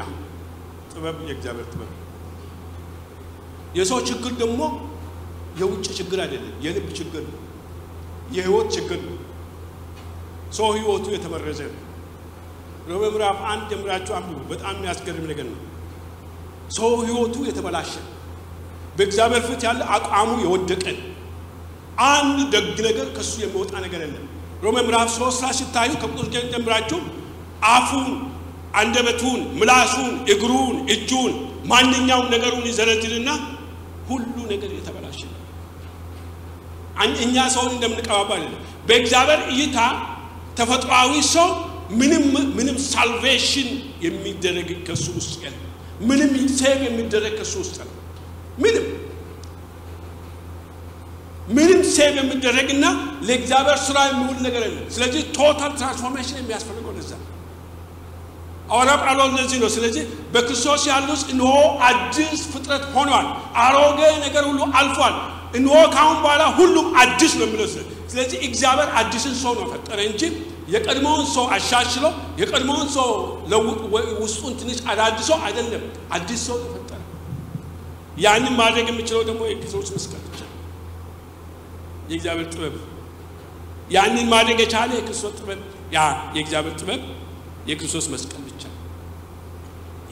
ጥበብ የእግዚአብሔር ጥበብ። የሰው ችግር ደግሞ የውጭ ችግር አይደለም፣ የልብ ችግር ነው፣ የህይወት ችግር ነው። ሰው ህይወቱ የተመረዘ ነው። ሮሜ ምዕራፍ አንድ ጀምራችሁ አንብቡ። በጣም የሚያስገርም ነገር ነው። ሰው ህይወቱ የተበላሸ በእግዚአብሔር ፊት ያለ አቋሙ የወደቀ አንድ ደግ ነገር ከሱ የሚወጣ ነገር የለም። ሮሜ ምዕራፍ ሶስት ላይ ሲታዩ ከቁጥር ጀምራችሁ አፉን፣ አንደበቱን፣ ምላሱን፣ እግሩን፣ እጁን ማንኛውም ነገሩን ይዘረዝርና ሁሉ ነገር የተበላሸ ነው። እኛ ሰውን እንደምንቀባባ አይደለም። በእግዚአብሔር እይታ ተፈጥሯዊ ሰው ምንም ምንም salvation የሚደረግ ከሱ ውስጥ የለም። ምንም save የሚደረግ ከሱ ውስጥ የለም። ምንም ምንም save የሚደረግና ለእግዚአብሔር ስራ የሚውል ነገር የለም። ስለዚህ total transformation የሚያስፈልገው ለዛ ሐዋርያ ጳውሎስ ለዚህ ነው። ስለዚህ በክርስቶስ ያሉት እነሆ አዲስ ፍጥረት ሆኗል፣ አሮጌ ነገር ሁሉ አልፏል፣ እነሆ ካሁን በኋላ ሁሉም አዲስ ነው የሚለው። ስለዚህ እግዚአብሔር አዲስን ሰው ነው ፈጠረ እንጂ የቀድሞውን ሰው አሻሽሎ የቀድሞውን ሰው ውስጡን ትንሽ አዳድሶ አይደለም። አዲስ ሰው ነው ፈጠረ። ያንን ማድረግ የሚችለው ደግሞ የክርስቶስ መስቀል ብቻ የእግዚአብሔር ጥበብ ያንን ማድረግ የቻለ የክርስቶስ ጥበብ ያ የእግዚአብሔር ጥበብ የክርስቶስ መስቀል ብቻ።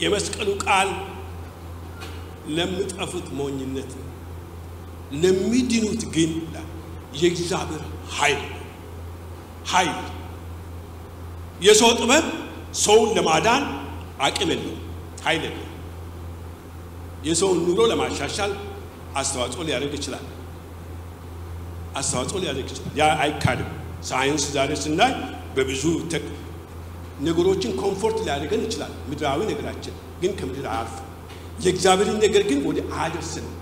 የመስቀሉ ቃል ለሚጠፉት ሞኝነት ነው፣ ለሚድኑት ግን የእግዚአብሔር ኃይል ኃይል። የሰው ጥበብ ሰውን ለማዳን አቅም የለውም፣ ኃይል የለውም። የሰውን ኑሮ ለማሻሻል አስተዋጽኦ ሊያደርግ ይችላል አስተዋጽኦ ሊያደርግ ይችላል። ያ አይካድም። ሳይንስ ዛሬ ስናይ በብዙ ነገሮችን comfort ሊያደርገን ይችላል። ምድራዊ ነገራችን ግን ከምድር አያልፍም። የእግዚአብሔርን ነገር ግን ወደ አያደርስንም፣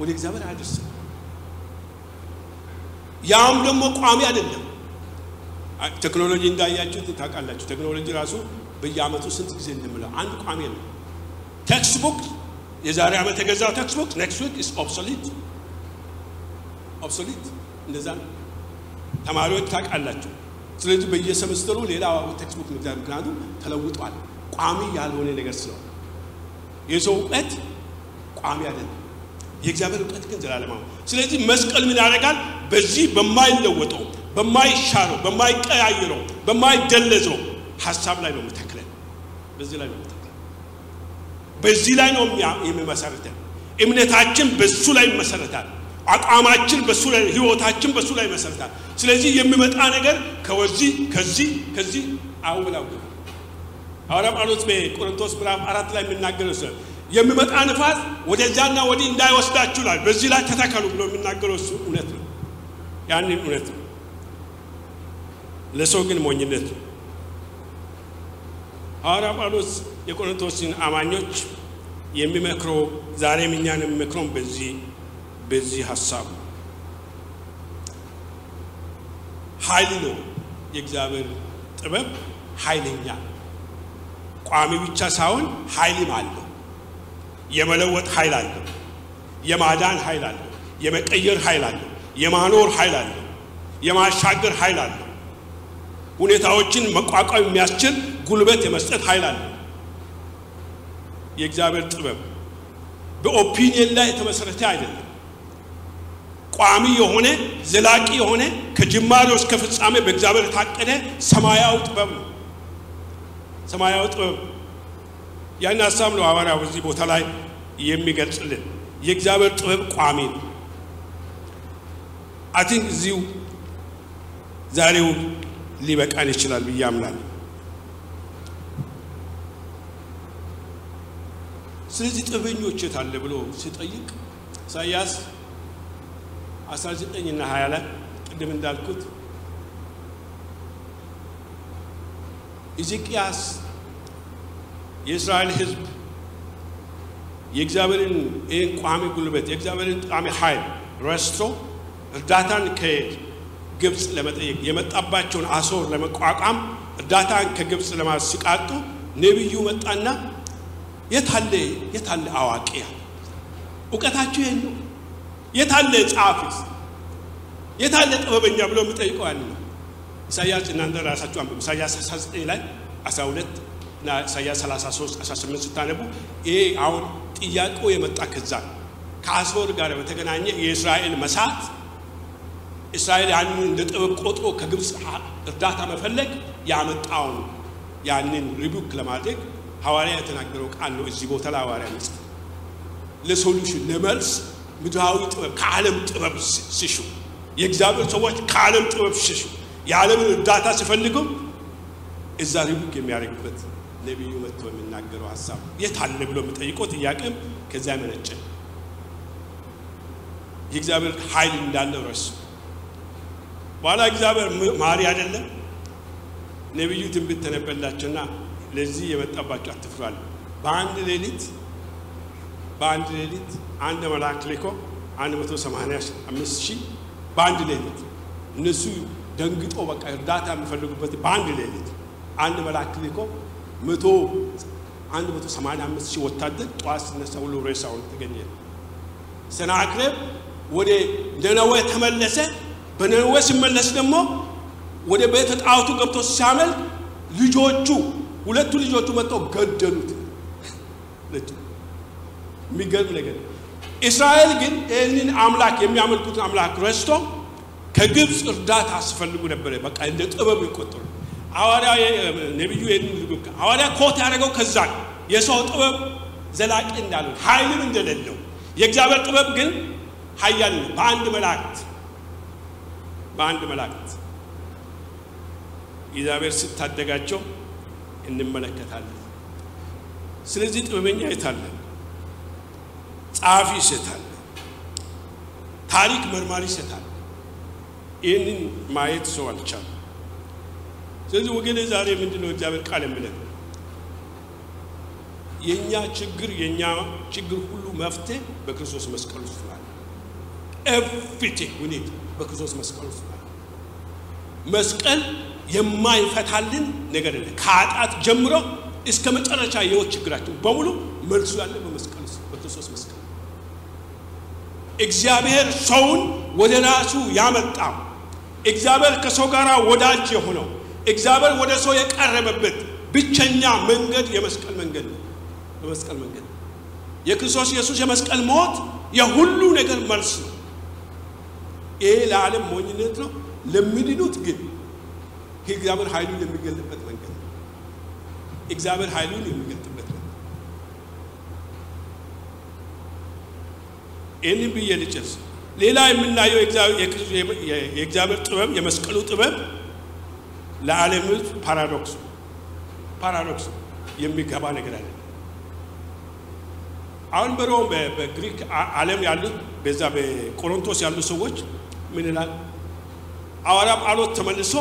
ወደ እግዚአብሔር አያደርስንም። ያም ደግሞ ቋሚ አይደለም። ቴክኖሎጂ እንዳያችሁት ታውቃላችሁ። ቴክኖሎጂ ራሱ በየአመቱ ስንት ጊዜ እንደምለው አንድ ቋሚ ነው። text book የዛሬ ዓመት የገዛው text next week is obsolete obsolete እንደዛ ተማሪዎች ታውቃላችሁ። ስለዚህ በየሰምስተሩ ሌላ text book መግዛት፣ ተለውጧል። ቋሚ ያልሆነ ነገር ስለሆነ የሰው እውቀት ቋሚ አይደለም። የእግዚአብሔር እውቀት ግን ዘላለማዊ። ስለዚህ መስቀል ምን ያደርጋል? በዚህ በማይለወጠው በማይሻረው፣ በማይቀያየረው፣ በማይደለዘው ሀሳብ ላይ ነው የሚተክለን። በዚህ ላይ ነው የሚተክለን። በዚህ ላይ ነው የሚመሰረተን። እምነታችን በሱ ላይ ይመሰረታል። አቋማችን በሱ ላይ ህይወታችን በሱ ላይ ይመሰረታል። ስለዚህ የሚመጣ ነገር ከወዚህ ከዚህ ከዚህ አውላውል ሐዋርያ ጳውሎስ በቆሮንቶስ ምዕራፍ አራት ላይ የሚናገረው የሚመጣ ንፋስ ወደዚያና ወዲህ እንዳይወስዳችሁ ይላል። በዚህ ላይ ተተከሉ ብሎ የሚናገረው እሱ እውነት ነው። ያንን እውነት ነው። ለሰው ግን ሞኝነት ነው። ሐዋርያ ጳውሎስ የቆሮንቶስን አማኞች የሚመክረው ዛሬም እኛን የሚመክረው በዚህ በዚህ ሀሳብ ኃይል ነው። የእግዚአብሔር ጥበብ ኃይለኛ ቋሚ ብቻ ሳይሆን ኃይልም አለው። የመለወጥ ኃይል አለው። የማዳን ኃይል አለው። የመቀየር ኃይል አለው። የማኖር ኃይል አለው። የማሻገር ኃይል አለው። ሁኔታዎችን መቋቋም የሚያስችል ጉልበት የመስጠት ኃይል አለው። የእግዚአብሔር ጥበብ በኦፒኒየን ላይ የተመሰረተ አይደለም። ቋሚ የሆነ ዘላቂ የሆነ ከጅማሬ እስከ ፍጻሜ በእግዚአብሔር የታቀደ ሰማያዊ ጥበብ ነው። ሰማያዊ ጥበብ ያን ሀሳብ ነው ሐዋርያው በዚህ ቦታ ላይ የሚገልጽልን። የእግዚአብሔር ጥበብ ቋሚ ነው። I think እዚሁ ዛሬው ሊበቃን ይችላል ብዬ አምናለሁ። ስለዚህ ጥበበኞች የት አለ ብሎ ሲጠይቅ ኢሳያስ 19 እና 20 ላይ ቅድም እንዳልኩት ኢዜቅያስ የእስራኤል ሕዝብ የእግዚአብሔርን ይህን ቋሚ ጉልበት የእግዚአብሔርን ቋሚ ኃይል ረስቶ እርዳታን ከግብፅ ለመጠየቅ የመጣባቸውን አሶር ለመቋቋም እርዳታን ከግብፅ ለማስቃጡ ነቢዩ መጣና የታለ የታለ አዋቂ ያለ ይሄን ነው የታለ ጸሐፊስ የታለ ጥበበኛ ብሎ የሚጠይቀው ያን ነው። ኢሳያስ እናንተ ራሳችሁ አንብቡ። ኢሳያስ 19 ላይ 12 እና ኢሳያስ 33 18 ስታነቡ ይሄ አሁን ጥያቄው የመጣ ከዛ ከአሶር ጋር በተገናኘ የእስራኤል መሳት እስራኤል ያንን እንደ ጥበብ ቆጥሮ ከግብፅ እርዳታ መፈለግ ያመጣውን ያንን rebuke ለማድረግ ሐዋርያ የተናገረው ቃል ነው። እዚህ ቦታ ላይ ሐዋርያ መስጠት ለ solution ለመልስ ምድራዊ ጥበብ ከዓለም ጥበብ ሲሹ የእግዚአብሔር ሰዎች ከዓለም ጥበብ ሲሹ የዓለምን እርዳታ ሲፈልጉ እዛ ሪቡክ የሚያደርግበት ነቢዩ መጥቶ የሚናገረው ሀሳብ የት አለ ብሎ የሚጠይቀው ጥያቄም ከዚያ የመነጨ የእግዚአብሔር ኃይል እንዳለው ረሱ። በኋላ እግዚአብሔር ማሪ አይደለም። ነቢዩ ትንቢት ተነበላቸውና ለዚህ የመጣባቸው አትፍሯል። በአንድ ሌሊት በአንድ ሌሊት አንድ መልአክ ልኮ አንድ መቶ ሰማንያ አምስት ሺህ በአንድ ሌሊት እነሱ ደንግጦ በቃ እርዳታ የሚፈልጉበት በአንድ ሌሊት አንድ መልአክ ልኮ መቶ አንድ መቶ ሰማንያ አምስት ሺህ ወታደር ጠዋት ሲነሳ ሁሉ ሬሳውን ተገኘ። ሰናክሬም ወደ ነነዌ ተመለሰ። በነነዌ ሲመለስ ደግሞ ወደ ቤተ ጣዖቱ ገብቶ ሲያመልክ ልጆቹ ሁለቱ ልጆቹ መጥተው ገደሉት። የሚገርም ነገር እስራኤል ግን ይህንን አምላክ የሚያመልኩትን አምላክ ረስቶ ከግብፅ እርዳታ አስፈልጉ ነበረ። በቃ እንደ ጥበብ ይቆጠሩ። ሐዋርያ ነቢዩ ሐዋርያ ኮት ያደረገው ከዛ የሰው ጥበብ ዘላቂ እንዳልሆነ ኃይልም እንደሌለው የእግዚአብሔር ጥበብ ግን ኃያል ነው። በአንድ መላእክት በአንድ መላእክት እግዚአብሔር ስታደጋቸው እንመለከታለን። ስለዚህ ጥበበኛ የታለ? ጸሐፊ የታለ? ታሪክ መርማሪ የታለ? ይህንን ማየት ሰው አልቻለም። ስለዚህ ወገኔ ዛሬ ምንድን ነው እግዚአብሔር ቃል የሚለን? የእኛ ችግር የእኛ ችግር ሁሉ መፍትሄ በክርስቶስ መስቀል ውስጥ ነው። everything need በክርስቶስ መስቀል ውስጥ ነው። መስቀል የማይፈታልን ነገር የለ። ከኃጢአት ጀምሮ እስከ መጨረሻ የሕይወት ችግራችን በሙሉ መልሱ ያለ በመስቀል ውስጥ በክርስቶስ መስቀል። እግዚአብሔር ሰውን ወደ ራሱ ያመጣው እግዚአብሔር ከሰው ጋር ወዳጅ የሆነው እግዚአብሔር ወደ ሰው የቀረበበት ብቸኛ መንገድ የመስቀል መንገድ ነው። በመስቀል መንገድ የክርስቶስ ኢየሱስ የመስቀል ሞት የሁሉ ነገር መልስ ነው። ይሄ ለዓለም ሞኝነት ነው። ለሚድኑት ግን እግዚአብሔር ኃይሉን የሚገልጥበት መንገድ ነው። እግዚአብሔር ኃይሉን የሚገልጥበት መንገድ ይህንን ብዬ ልጨርስ። ሌላ የምናየው የእግዚአብሔር ጥበብ የመስቀሉ ጥበብ ለዓለም ሕዝብ ፓራዶክስ ፓራዶክስ የሚገባ ነገር አለ። አሁን በሮም በግሪክ ዓለም ያሉት በዛ በቆሮንቶስ ያሉ ሰዎች ምን ይላል? ሐዋርያ ጳውሎስ ተመልሶ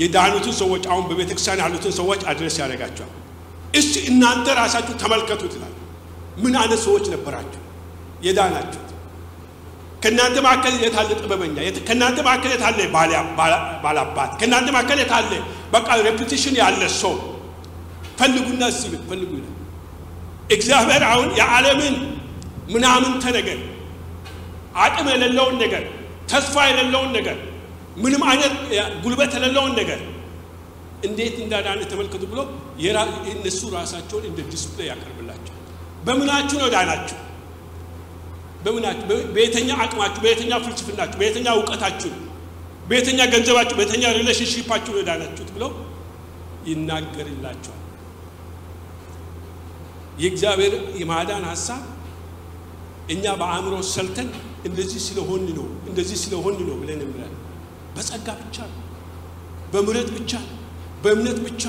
የዳኑትን ሰዎች አሁን በቤተ ክርስቲያን ያሉትን ሰዎች address ያደርጋቸዋል። እስቲ እናንተ ራሳችሁ ተመልከቱት ይላል። ምን አይነት ሰዎች ነበራችሁ የዳናችሁት? ከእናንተ መካከል የታለ ጥበበኛ? ከእናንተ መካከል የታለ ባላባት? ከእናንተ መካከል የታለ በቃ reputation ያለ ሰው ፈልጉና እስቲ ፈልጉ ይላል። እግዚአብሔር አሁን የዓለምን ምናምንተ ነገር አቅም የሌለውን ነገር ተስፋ የሌለውን ነገር ምንም አይነት ጉልበት የሌለውን ነገር እንዴት እንዳዳነ ተመልከቱ ብሎ እነሱ ራሳቸውን እንደ display ያቀርብላቸው። በምናችሁ ነው ዳናችሁ? በምናችሁ? በየትኛው አቅማችሁ፣ በየትኛው ፍልስፍናችሁ፣ በየትኛው እውቀታችሁ፣ በየትኛው ገንዘባችሁ፣ በየትኛው relationship ኣችሁ ነው ዳናችሁት ብለው ይናገርላቸዋል። የእግዚአብሔር የማዳን ሀሳብ እኛ በአእምሮ ሰልተን እንደዚህ ስለሆን ነው እንደዚህ ስለሆን ነው ብለን እንላለን። በጸጋ ብቻ ነው፣ ብቻ በእምነት ብቻ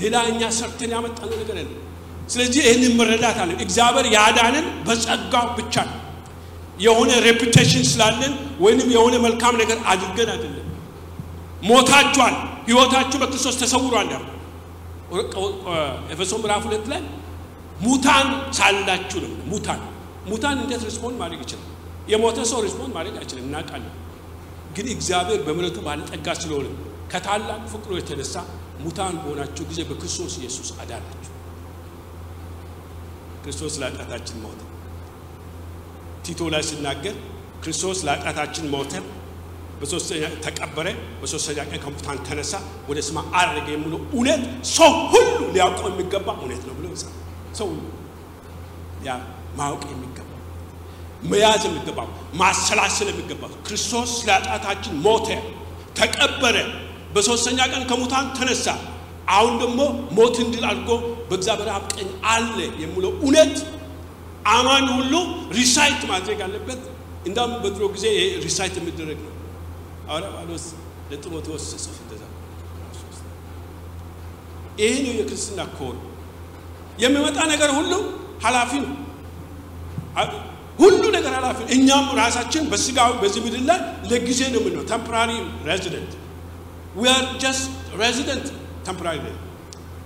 ሌላ እኛ ሰርተን ያመጣነው ነገር የለም። ስለዚህ ይህንን መረዳት አለ። እግዚአብሔር ያዳንን በጸጋው ብቻ ነው። የሆነ ሬፑቴሽን ስላለን ወይንም የሆነ መልካም ነገር አድርገን አይደለም። ሞታችኋል፣ ህይወታችሁ በክርስቶስ ተሰውሯል። ያ ኤፌሶ ምዕራፍ ሁለት ላይ ሙታን ሳላችሁ ነው። ሙታን ሙታን እንዴት respond ማድረግ ይችላል? የሞተ ሰው respond ማድረግ አይችልም፣ እናውቃለን። ግን እግዚአብሔር በምሕረቱ ባለጠጋ ስለሆነ ከታላቅ ፍቅሩ የተነሳ ሙታን በሆናችሁ ጊዜ በክርስቶስ ኢየሱስ አዳናችሁ። ክርስቶስ ለኃጢአታችን ሞተ። ቲቶ ላይ ሲናገር ክርስቶስ ለኃጢአታችን ሞተ፣ በሶስተኛ ተቀበረ፣ በሶስተኛ ቀን ከሙታን ተነሳ፣ ወደ ሰማይ አረገ የሚለው እውነት ሰው ሁሉ ሊያውቀው የሚገባ እውነት ነው ብሎ ይጻፋል። ሰው ሁሉ ማወቅ የሚገባ መያዝ የሚገባ ማሰላሰል የሚገባ ክርስቶስ ለኃጢአታችን ሞተ፣ ተቀበረ፣ በሶስተኛ ቀን ከሙታን ተነሳ፣ አሁን ደግሞ ሞትን ድል አድርጎ በእግዚአብሔር አብ ቀኝ አለ የሚለው እውነት አማኝ ሁሉ recite ማድረግ አለበት። እንዳውም በድሮ ጊዜ recite የሚደረግ ነው። ሐዋርያ ጳውሎስ ለጢሞቴዎስ ሲጽፍ እንደዛ ይሄ ነው የክርስትና core። የሚመጣ ነገር ሁሉ ኃላፊ ነው። ሁሉ ነገር ኃላፊ እኛም ራሳችን በስጋዊ በዚህ ምድር ላይ ለጊዜ ነው የምንለው temporary resident we are just resident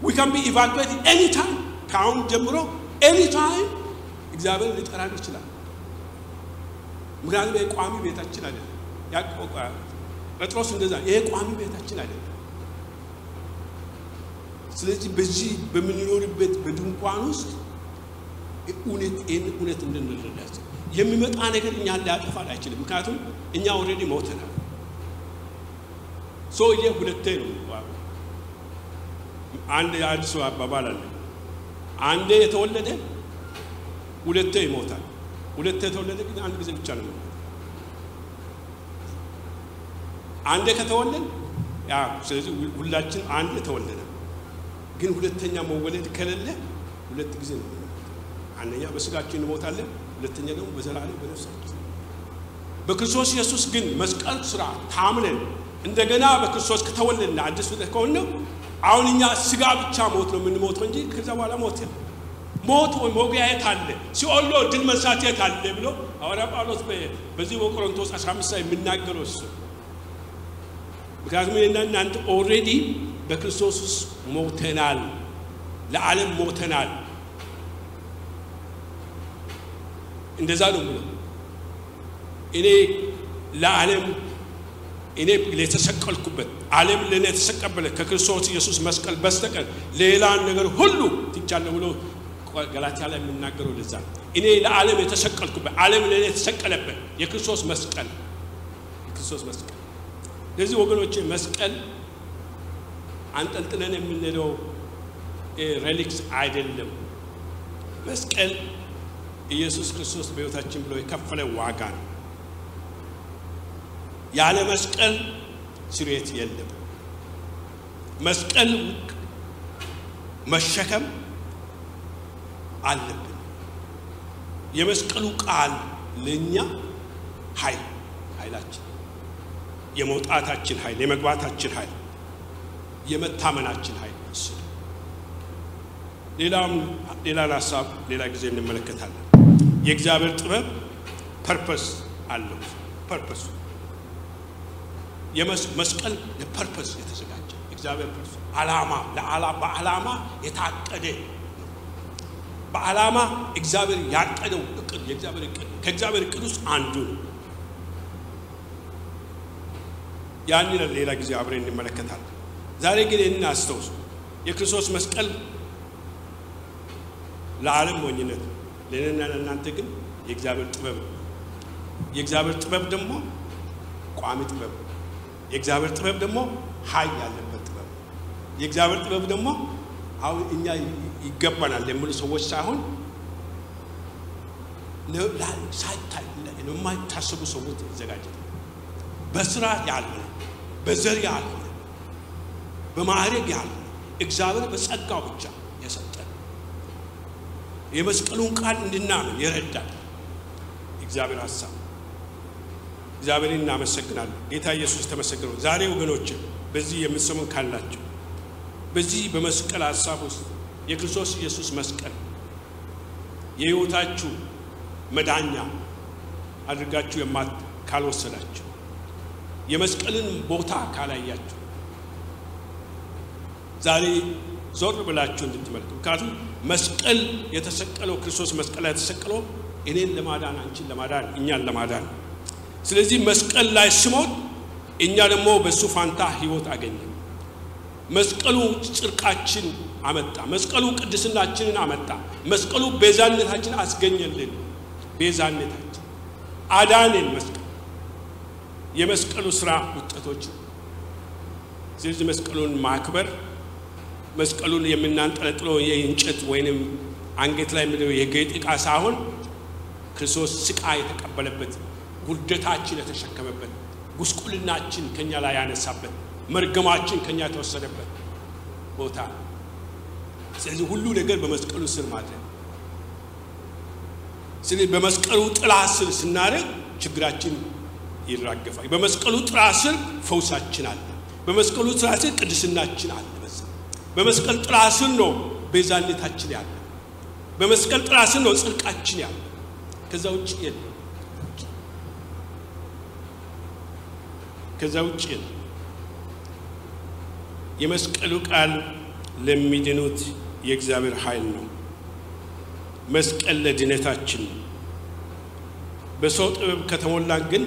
we can be evacuate any time ከአሁን ጀምሮ any time እግዚአብሔር ሊጠራን ይችላል። ምክንያቱም ይሄ ቋሚ ቤታችን አይደለም። ጴጥሮስ እንደዛ ይሄ ቋሚ ቤታችን አይደለም። ስለዚህ በዚህ በምንኖርበት በድንኳን ውስጥ እውነት ይህን እውነት እንድንረዳ የሚመጣ ነገር እኛን ሊያጠፋን አይችልም። ምክንያቱም እኛ already ሞተናል። ሰውዬ ሁለቴ ነው። አንድ የአንድ ሰው አባባል አለ። አንዴ የተወለደ ሁለቴ ይሞታል። ሁለቴ የተወለደ ግን አንድ ጊዜ ብቻ ነው። አንዴ ከተወለድ ያ ስለዚህ ሁላችን አንድ ተወለደ። ግን ሁለተኛ መወለድ ከሌለ ሁለት ጊዜ ነው። አንደኛ በስጋችን እንሞታለን፣ ሁለተኛ ደግሞ በዘላለም በነፍሳችን። በክርስቶስ ኢየሱስ ግን መስቀል ስራ ታምነን እንደገና በክርስቶስ ከተወለድና አዲስ ፍጥረት ከሆነ አሁን እኛ ስጋ ብቻ ሞት ነው የምንሞተው እንጂ ከዛ በኋላ ሞት የለም። ሞት ወይ መውጊያ የት አለ? ሲኦል ድል መንሳት የት አለ ብሎ ሐዋርያ ጳውሎስ በዚህ በቆሮንቶስ 15 ላይ የሚናገረው እሱ። ምክንያቱም እኔና እናንተ already በክርስቶስ ውስጥ ሞተናል፣ ለዓለም ሞተናል። እንደዛ ነው ብሎ እኔ ለዓለም እኔ የተሰቀልኩበት ዓለም ለእኔ የተሰቀበለት ከክርስቶስ ኢየሱስ መስቀል በስተቀር ሌላን ነገር ሁሉ ትቻለሁ ብሎ ገላትያ ላይ የምናገረው ለዛ እኔ ለዓለም የተሰቀልኩበት ዓለም ለእኔ የተሰቀለበት የክርስቶስ መስቀል የክርስቶስ መስቀል። ስለዚህ ወገኖቼ መስቀል አንጠልጥለን የምንሄደው ሬሊክስ አይደለም። መስቀል ኢየሱስ ክርስቶስ በሕይወታችን ብሎ የከፈለ ዋጋ ነው። ያለ መስቀል ስርየት የለም። መስቀል መሸከም አለብን። የመስቀሉ ቃል ለእኛ ኃይል ኃይላችን የመውጣታችን ኃይል የመግባታችን ኃይል የመታመናችን ኃይል እሱ ሌላም ሌላን ሀሳብ ሌላ ጊዜ እንመለከታለን። የእግዚአብሔር ጥበብ purpose አለው። purpose ኡ መስቀል ለ purpose የተዘጋጀ እግዚአብሔር ዓላማ በዓላማ የታቀደ በዓላማ እግዚአብሔር ያቀደው እቅድ የእግዚአብሔር እቅድ ከእግዚአብሔር እቅድ ውስጥ አንዱ ነው። ያንን ሌላ ጊዜ አብረን እንመለከታለን። ዛሬ ግን ይህንን አስተውሱ። የክርስቶስ መስቀል ለዓለም ሞኝነት፣ ለእኔና ለእናንተ ግን የእግዚአብሔር ጥበብ ነው። የእግዚአብሔር ጥበብ ደግሞ ቋሚ ጥበብ ነው። የእግዚአብሔር ጥበብ ደግሞ ኃይል ያለበት ጥበብ። የእግዚአብሔር ጥበብ ደግሞ አሁን እኛ ይገባናል የሚሉ ሰዎች ሳይሆን ሳይታይ የማይታሰቡ ሰዎች የተዘጋጀ በስራ ያልሆነ በዘር ያልሆነ በማዕረግ ያልሆነ እግዚአብሔር በጸጋው ብቻ የሰጠን የመስቀሉን ቃል እንድናምን የረዳን እግዚአብሔር ሀሳብ እግዚአብሔርን እናመሰግናለን። ጌታ ኢየሱስ ተመሰግነው። ዛሬ ወገኖች በዚህ የምትሰሙን ካላቸው በዚህ በመስቀል ሀሳብ ውስጥ የክርስቶስ ኢየሱስ መስቀል የሕይወታችሁ መዳኛ አድርጋችሁ የማት ካልወሰዳችሁ የመስቀልን ቦታ ካላያችሁ ዛሬ ዞር ብላችሁ እንድትመለከቱ። ምክንያቱም መስቀል የተሰቀለው ክርስቶስ መስቀል ላይ የተሰቀለው እኔን ለማዳን አንቺን ለማዳን እኛን ለማዳን ስለዚህ መስቀል ላይ ስሞት እኛ ደግሞ በእሱ ፋንታ ሕይወት አገኘ። መስቀሉ ጽድቃችን አመጣ። መስቀሉ ቅድስናችንን አመጣ። መስቀሉ ቤዛነታችን አስገኘልን። ቤዛነታችን አዳንን። መስቀል የመስቀሉ ስራ ውጤቶች። ስለዚህ መስቀሉን ማክበር መስቀሉን የምናንጠለጥለው የእንጨት ወይንም አንገት ላይ ምድው የጌጥ ዕቃ ሳይሆን ክርስቶስ ስቃይ የተቀበለበት ውርደታችን የተሸከመበት ጉስቁልናችን ከኛ ላይ ያነሳበት መርገማችን ከኛ የተወሰደበት ቦታ ስለዚህ ሁሉ ነገር በመስቀሉ ስር ማድረግ ስለዚህ በመስቀሉ ጥላ ስር ስናደርግ ችግራችን ይራገፋል። በመስቀሉ ጥላ ስር ፈውሳችን አለ። በመስቀሉ ጥላ ስር ቅድስናችን አለ። በመስቀል ጥላ ስር ነው ቤዛነታችን ያለ። በመስቀል ጥላ ስር ነው ጽድቃችን ያለ። ከዛ ውጭ የለም። ከዛ ውጭ የለም። የመስቀሉ ቃል ለሚድኑት የእግዚአብሔር ኃይል ነው። መስቀል ለድነታችን ነው። በሰው ጥበብ ከተሞላን ግን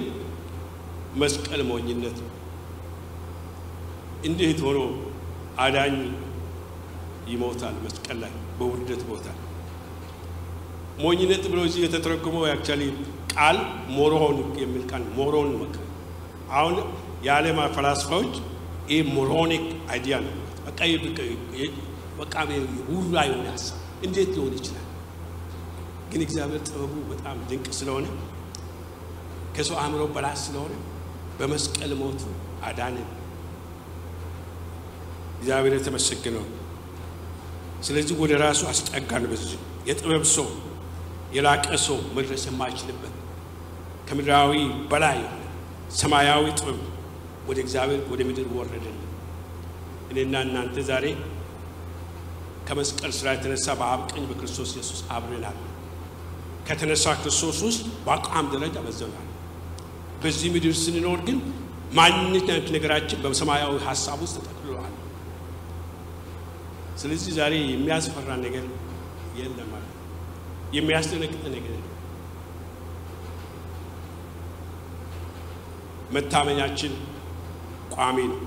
መስቀል ሞኝነት ነው። እንዴት ሆኖ አዳኝ ይሞታል? መስቀል ላይ በውርደት ቦታ ሞኝነት ብሎ እዚህ የተተረጎመው actually ቃል moron የሚል ቃል moron መከ አሁን የዓለም ፈላስፋዎች ይህ moronic idea ነው። በቃ ውራ የሆነ ሀሳብ እንዴት ሊሆን ይችላል? ግን እግዚአብሔር ጥበቡ በጣም ድንቅ ስለሆነ ከሰው አእምሮ በላይ ስለሆነ በመስቀል ሞቱ አዳንን። እግዚአብሔር የተመሰገነው። ስለዚህ ወደ ራሱ አስጠጋን። በዚህ የጥበብ ሰው የላቀ ሰው መድረስ የማይችልበት ከምድራዊ በላይ ሰማያዊ ጥበብ ወደ እግዚአብሔር ወደ ምድር ወረደልን። እኔና እናንተ ዛሬ ከመስቀል ስራ የተነሳ በአብ ቀኝ በክርስቶስ ኢየሱስ አብረናል። ከተነሳ ክርስቶስ ውስጥ በአቋም ደረጃ በዘናል። በዚህ ምድር ስንኖር ግን ማንኛውም ነገራችን በሰማያዊ ሀሳብ ውስጥ ተጠቅልሏል። ስለዚህ ዛሬ የሚያስፈራ ነገር የለም የሚያስደነግጥ ነገር የለም። መታመኛችን ቋሚ ነው፣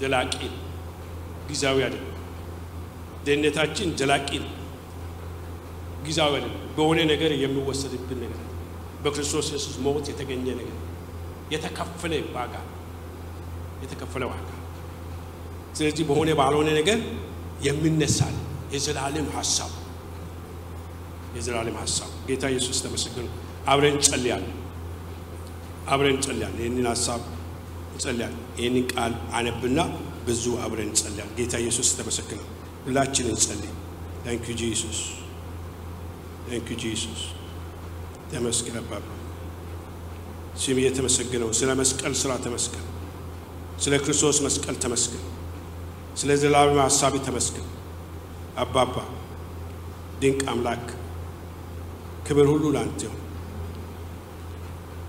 ዘላቂ ነው፣ ጊዜያዊ አይደለም። ደህንነታችን ዘላቂ ነው፣ ጊዜያዊ አይደለም። በሆነ ነገር የሚወሰድብን ነገር በክርስቶስ ኢየሱስ ሞት የተገኘ ነገር የተከፈለ ዋጋ የተከፈለ ዋጋ። ስለዚህ በሆነ ባልሆነ ነገር የምነሳል የዘላለም ሀሳብ የዘላለም ሀሳብ ጌታ ኢየሱስ ተመሰገኑ። አብረን እንጸልያለን። አብረን እንጸልያለን። ይህንን ሀሳብ እንጸልያለን። ይህንን ቃል አነብና ብዙ አብረን እንጸልያለን። ጌታ ኢየሱስ ተመሰገነ። ሁላችን እንጸልይ። thank you Jesus፣ thank you Jesus። ተመስገን አባባ፣ ስም የተመሰገነው ስለ መስቀል ስራ ተመስገን። ስለ ክርስቶስ መስቀል ተመስገን። ስለ ዘላለም ሀሳቢ ተመስገን አባባ። ድንቅ አምላክ ክብር ሁሉ ላንተ ይሁን።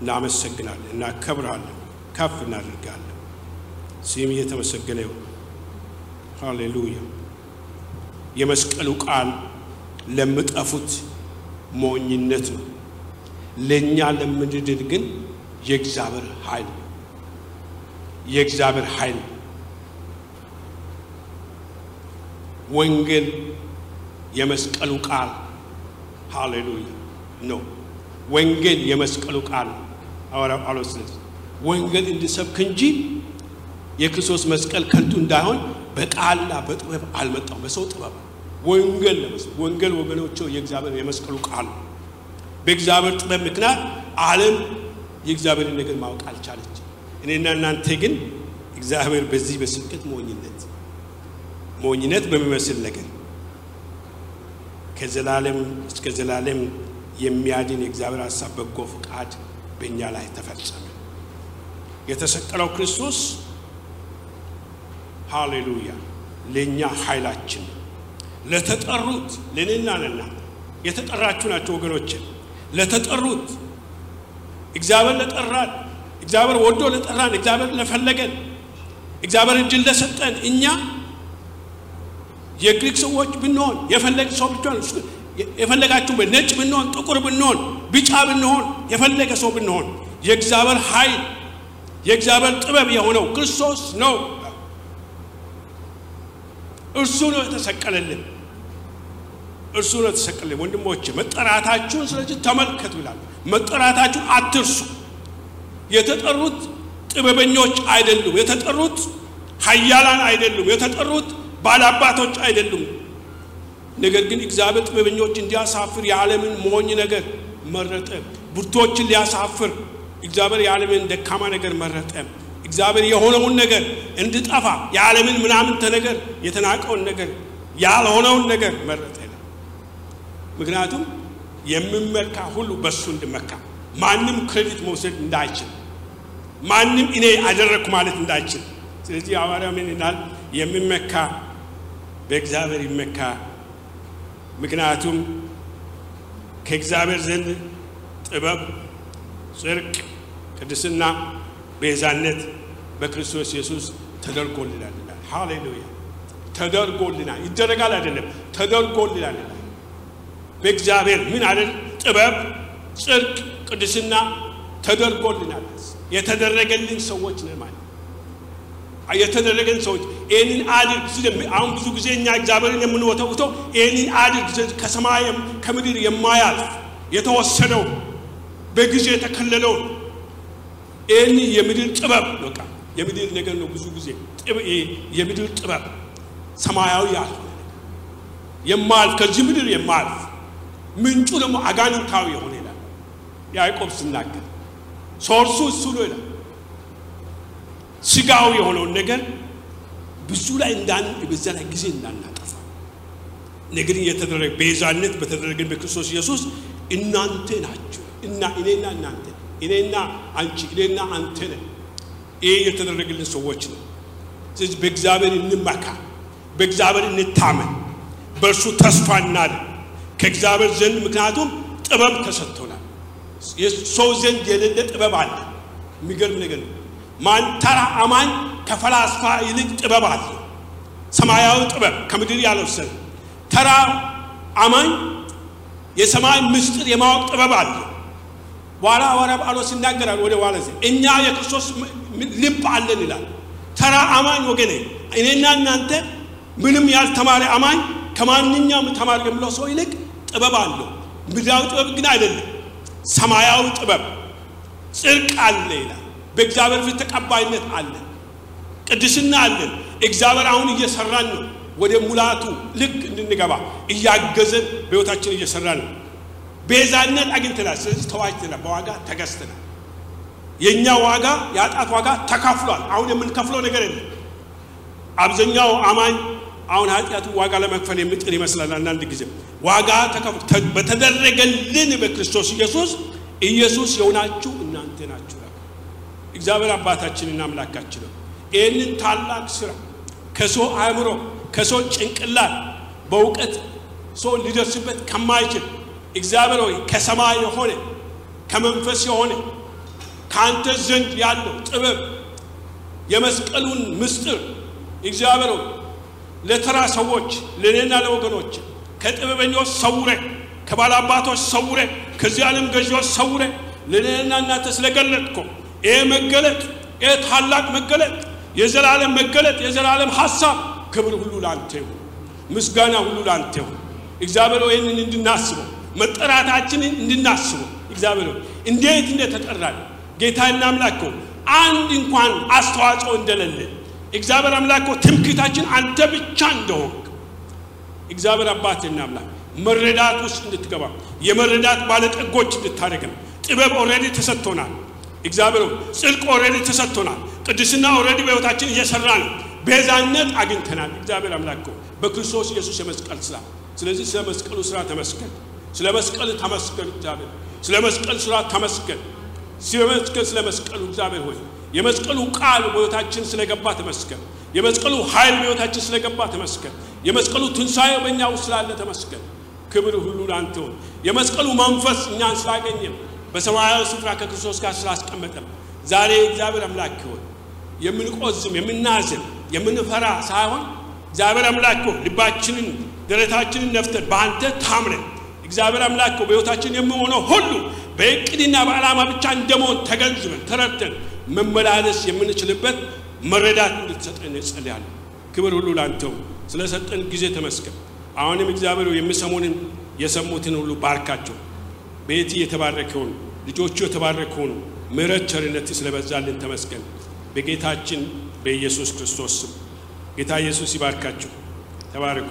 እናመሰግናለን፣ እናከብርሃለን፣ ከፍ እናደርጋለን። ስም እየተመሰገነ ይሁን። ሃሌሉያ። የመስቀሉ ቃል ለሚጠፉት ሞኝነት ነው፣ ለእኛ ለምንድን ግን የእግዚአብሔር ኃይል ነው። የእግዚአብሔር ኃይል ነው። ወንጌል የመስቀሉ ቃል ሃሌሉያ ነው። ወንጌል የመስቀሉ ቃል ሐዋርያው ስለዚህ ወንጌል እንዲሰብክ እንጂ የክርስቶስ መስቀል ከንቱ እንዳይሆን በቃልና በጥበብ አልመጣም፣ በሰው ጥበብ። ወንጌል ለመስበክ ወንጌል ወገኖች የእግዚአብሔር የመስቀሉ ቃል በእግዚአብሔር ጥበብ ምክንያት ዓለም የእግዚአብሔርን ነገር ማወቅ አልቻለች። እኔና እናንተ ግን እግዚአብሔር በዚህ በስብከት ሞኝነት ሞኝነት በሚመስል ነገር ከዘላለም እስከ ዘላለም የሚያድን የእግዚአብሔር ሀሳብ በጎ ፈቃድ በእኛ ላይ ተፈጸመ። የተሰቀለው ክርስቶስ ሃሌሉያ ለእኛ ኃይላችን ለተጠሩት ለእኔና ለእናንተ የተጠራችሁ ናቸው ወገኖችን። ለተጠሩት እግዚአብሔር ለጠራን፣ እግዚአብሔር ወዶ ለጠራን፣ እግዚአብሔር ለፈለገን፣ እግዚአብሔር እድል ለሰጠን እኛ የግሪክ ሰዎች ብንሆን የፈለገ ሰው ብንሆን የፈለጋችሁ ነጭ ብንሆን ጥቁር ብንሆን ቢጫ ብንሆን የፈለገ ሰው ብንሆን የእግዚአብሔር ኃይል የእግዚአብሔር ጥበብ የሆነው ክርስቶስ ነው። እርሱ ነው የተሰቀለልን። እርሱ ነው የተሰቀለልን። ወንድሞች መጠራታችሁን ስለዚህ ተመልከቱ ይላል። መጠራታችሁን አትርሱ። የተጠሩት ጥበበኞች አይደሉም። የተጠሩት ኃያላን አይደሉም። የተጠሩት ባላባቶች አይደሉም። ነገር ግን እግዚአብሔር ጥበበኞች እንዲያሳፍር የዓለምን ሞኝ ነገር መረጠ። ብርቱዎችን ሊያሳፍር እግዚአብሔር የዓለምን ደካማ ነገር መረጠ። እግዚአብሔር የሆነውን ነገር እንድጠፋ የዓለምን ምናምንተ ነገር የተናቀውን ነገር ያልሆነውን ነገር መረጠ። ምክንያቱም የምመካ ሁሉ በእሱ እንድመካ ማንም credit መውሰድ እንዳይችል ማንም እኔ አደረግኩ ማለት እንዳይችል። ስለዚህ ሐዋርያው ምን ይላል? የሚመካ በእግዚአብሔር ይመካ። ምክንያቱም ከእግዚአብሔር ዘንድ ጥበብ፣ ጽድቅ፣ ቅድስና፣ ቤዛነት በክርስቶስ ኢየሱስ ተደርጎልናል ይላል። ሃሌሉያ! ተደርጎልናል። ይደረጋል አይደለም፣ ተደርጎልናል ይላል። በእግዚአብሔር ምን አይደል? ጥበብ፣ ጽድቅ፣ ቅድስና ተደርጎልናል። የተደረገልን ሰዎች ነን ማለት የተደረገን ሰዎች ይህንን አድርግ። አሁን ብዙ ጊዜ እኛ እግዚአብሔርን የምንወተውተው ይህንን አድርግ ከሰማይም ከምድር የማያልፍ የተወሰነው በጊዜ የተከለለውን ይህን የምድር ጥበብ በቃ የምድር ነገር ነው። ብዙ ጊዜ የምድር ጥበብ ሰማያዊ ያልሆነ የማያልፍ ከዚህ ምድር የማያልፍ ምንጩ ደግሞ አጋንንታዊ የሆነ ይላል ያዕቆብ ሲናገር ሶርሱ እሱ ነው ይላል። ስጋዊ የሆነውን ነገር ብዙ ላይ እንዳን በዛ ላይ ጊዜ እንዳናጠፋ ነገር የተደረገ ቤዛነት በተደረገን በክርስቶስ ኢየሱስ እናንተ ናችሁ እና እኔና እናንተ እኔና አንቺ እኔና አንተ ነን። ይሄ የተደረገልን ሰዎች ነው። ስለዚህ በእግዚአብሔር እንመካ፣ በእግዚአብሔር እንታመን፣ በእርሱ ተስፋ እናለን ከእግዚአብሔር ዘንድ ምክንያቱም ጥበብ ተሰጥቶናል። ሰው ዘንድ የሌለ ጥበብ አለ። የሚገርም ነገር ነው። ማን ተራ አማኝ ከፈላስፋ ይልቅ ጥበብ አለ። ሰማያዊ ጥበብ ከምድር ያልወሰነ ተራ አማኝ የሰማይ ምስጢር የማወቅ ጥበብ አለ። በኋላ ሐዋርያ ጳውሎስ ይናገራል። ወደ ኋላ እኛ የክርስቶስ ልብ አለን ይላል። ተራ አማኝ ወገኔ፣ እኔና እናንተ ምንም ያልተማረ አማኝ ከማንኛውም ተማሪ የሚለው ሰው ይልቅ ጥበብ አለው። ምድራዊ ጥበብ ግን አይደለም። ሰማያዊ ጥበብ ጽድቅ አለ ይላል። በእግዚአብሔር ፊት ተቀባይነት አለ፣ ቅድስና አለን። እግዚአብሔር አሁን እየሰራን ነው። ወደ ሙላቱ ልክ እንድንገባ እያገዘን በሕይወታችን እየሰራን ነው። ቤዛነት አግኝተናል። ስለዚህ ተዋጅተናል፣ በዋጋ ተገዝተናል። የእኛ ዋጋ የኃጢአት ዋጋ ተካፍሏል። አሁን የምንከፍለው ነገር የለም። አብዛኛው አማኝ አሁን ኃጢአቱ ዋጋ ለመክፈል የሚጥር ይመስላል። አንዳንድ ጊዜ ዋጋ በተደረገልን በክርስቶስ ኢየሱስ ኢየሱስ የሆናችሁ እናንተ ናችሁ። እግዚአብሔር አባታችንና አምላካችን ነው። ይህንን ታላቅ ስራ ከሰው አእምሮ ከሰው ጭንቅላት በእውቀት ሰው ሊደርስበት ከማይችል እግዚአብሔር ሆይ ከሰማይ የሆነ ከመንፈስ የሆነ ከአንተ ዘንድ ያለው ጥበብ የመስቀሉን ምስጢር እግዚአብሔር ሆይ ለተራ ሰዎች ለእኔና ለወገኖች ከጥበበኞች ሰውረ ከባላባቶች ሰውረ ከዚህ ዓለም ገዢዎች ሰውረ ለእኔና እናንተ ስለገለጥኮ ይህ መገለጥ ይህ ታላቅ መገለጥ የዘላለም መገለጥ የዘላለም ሀሳብ ክብር ሁሉ ለአንተ ይሁን፣ ምስጋና ሁሉ ለአንተ ይሁን። እግዚአብሔር ይህንን እንድናስበው መጠራታችንን እንድናስበው እግዚአብሔር እንዴት እንደተጠራን ጌታና አምላክ አንድ እንኳን አስተዋጽኦ እንደሌለ እግዚአብሔር አምላክ ትምክህታችን አንተ ብቻ እንደሆንክ እግዚአብሔር አባትና አምላክ መረዳት ውስጥ እንድትገባ የመረዳት ባለጠጎች እንድታደርገን ጥበብ already ተሰጥቶናል። እግዚአብሔር ጽድቅ already ተሰጥቶናል። ቅድስና already በሕይወታችን እየሰራ ነው። ቤዛነት አግኝተናል። እግዚአብሔር አምላክ በክርስቶስ ኢየሱስ የመስቀል ስራ። ስለዚህ ስለ መስቀሉ ስራ ተመስገን። ስለ መስቀል ተመስገን። እግዚአብሔር ስለ መስቀል ስራ ተመስገን። ተመስገን ስለ መስቀሉ እግዚአብሔር ሆይ የመስቀሉ ቃል በሕይወታችን ስለገባ ተመስገን። የመስቀሉ ኃይል በሕይወታችን ስለገባ ተመስገን። የመስቀሉ ትንሣኤ በእኛ ውስጥ ስላለ ተመስገን። ክብር ሁሉ ለአንተ ይሁን። የመስቀሉ መንፈስ እኛን ስላገኘን በሰማያዊ ስፍራ ከክርስቶስ ጋር ስላስቀመጠን ዛሬ እግዚአብሔር አምላክ ሆይ የምንቆዝም የምናዝን የምንፈራ ሳይሆን እግዚአብሔር አምላክ ሆይ ልባችንን ደረታችንን ነፍተን በአንተ ታምነን እግዚአብሔር አምላክ ሆይ በሕይወታችን የምሆነው ሁሉ በእቅድና በዓላማ ብቻ እንደመሆን ተገንዝበን ተረድተን መመላለስ የምንችልበት መረዳት እንድትሰጠን እጸልያለሁ። ክብር ሁሉ ላንተው ስለሰጠን ጊዜ ተመስገን። አሁንም እግዚአብሔር የሚሰሙንን የሰሙትን ሁሉ ባርካቸው። ቤት የተባረከውን ልጆቹ የተባረከውን ምሕረት ቸርነት ስለበዛልን ተመስገን። በጌታችን በኢየሱስ ክርስቶስ ስም ጌታ ኢየሱስ ይባርካችሁ። ተባረኩ።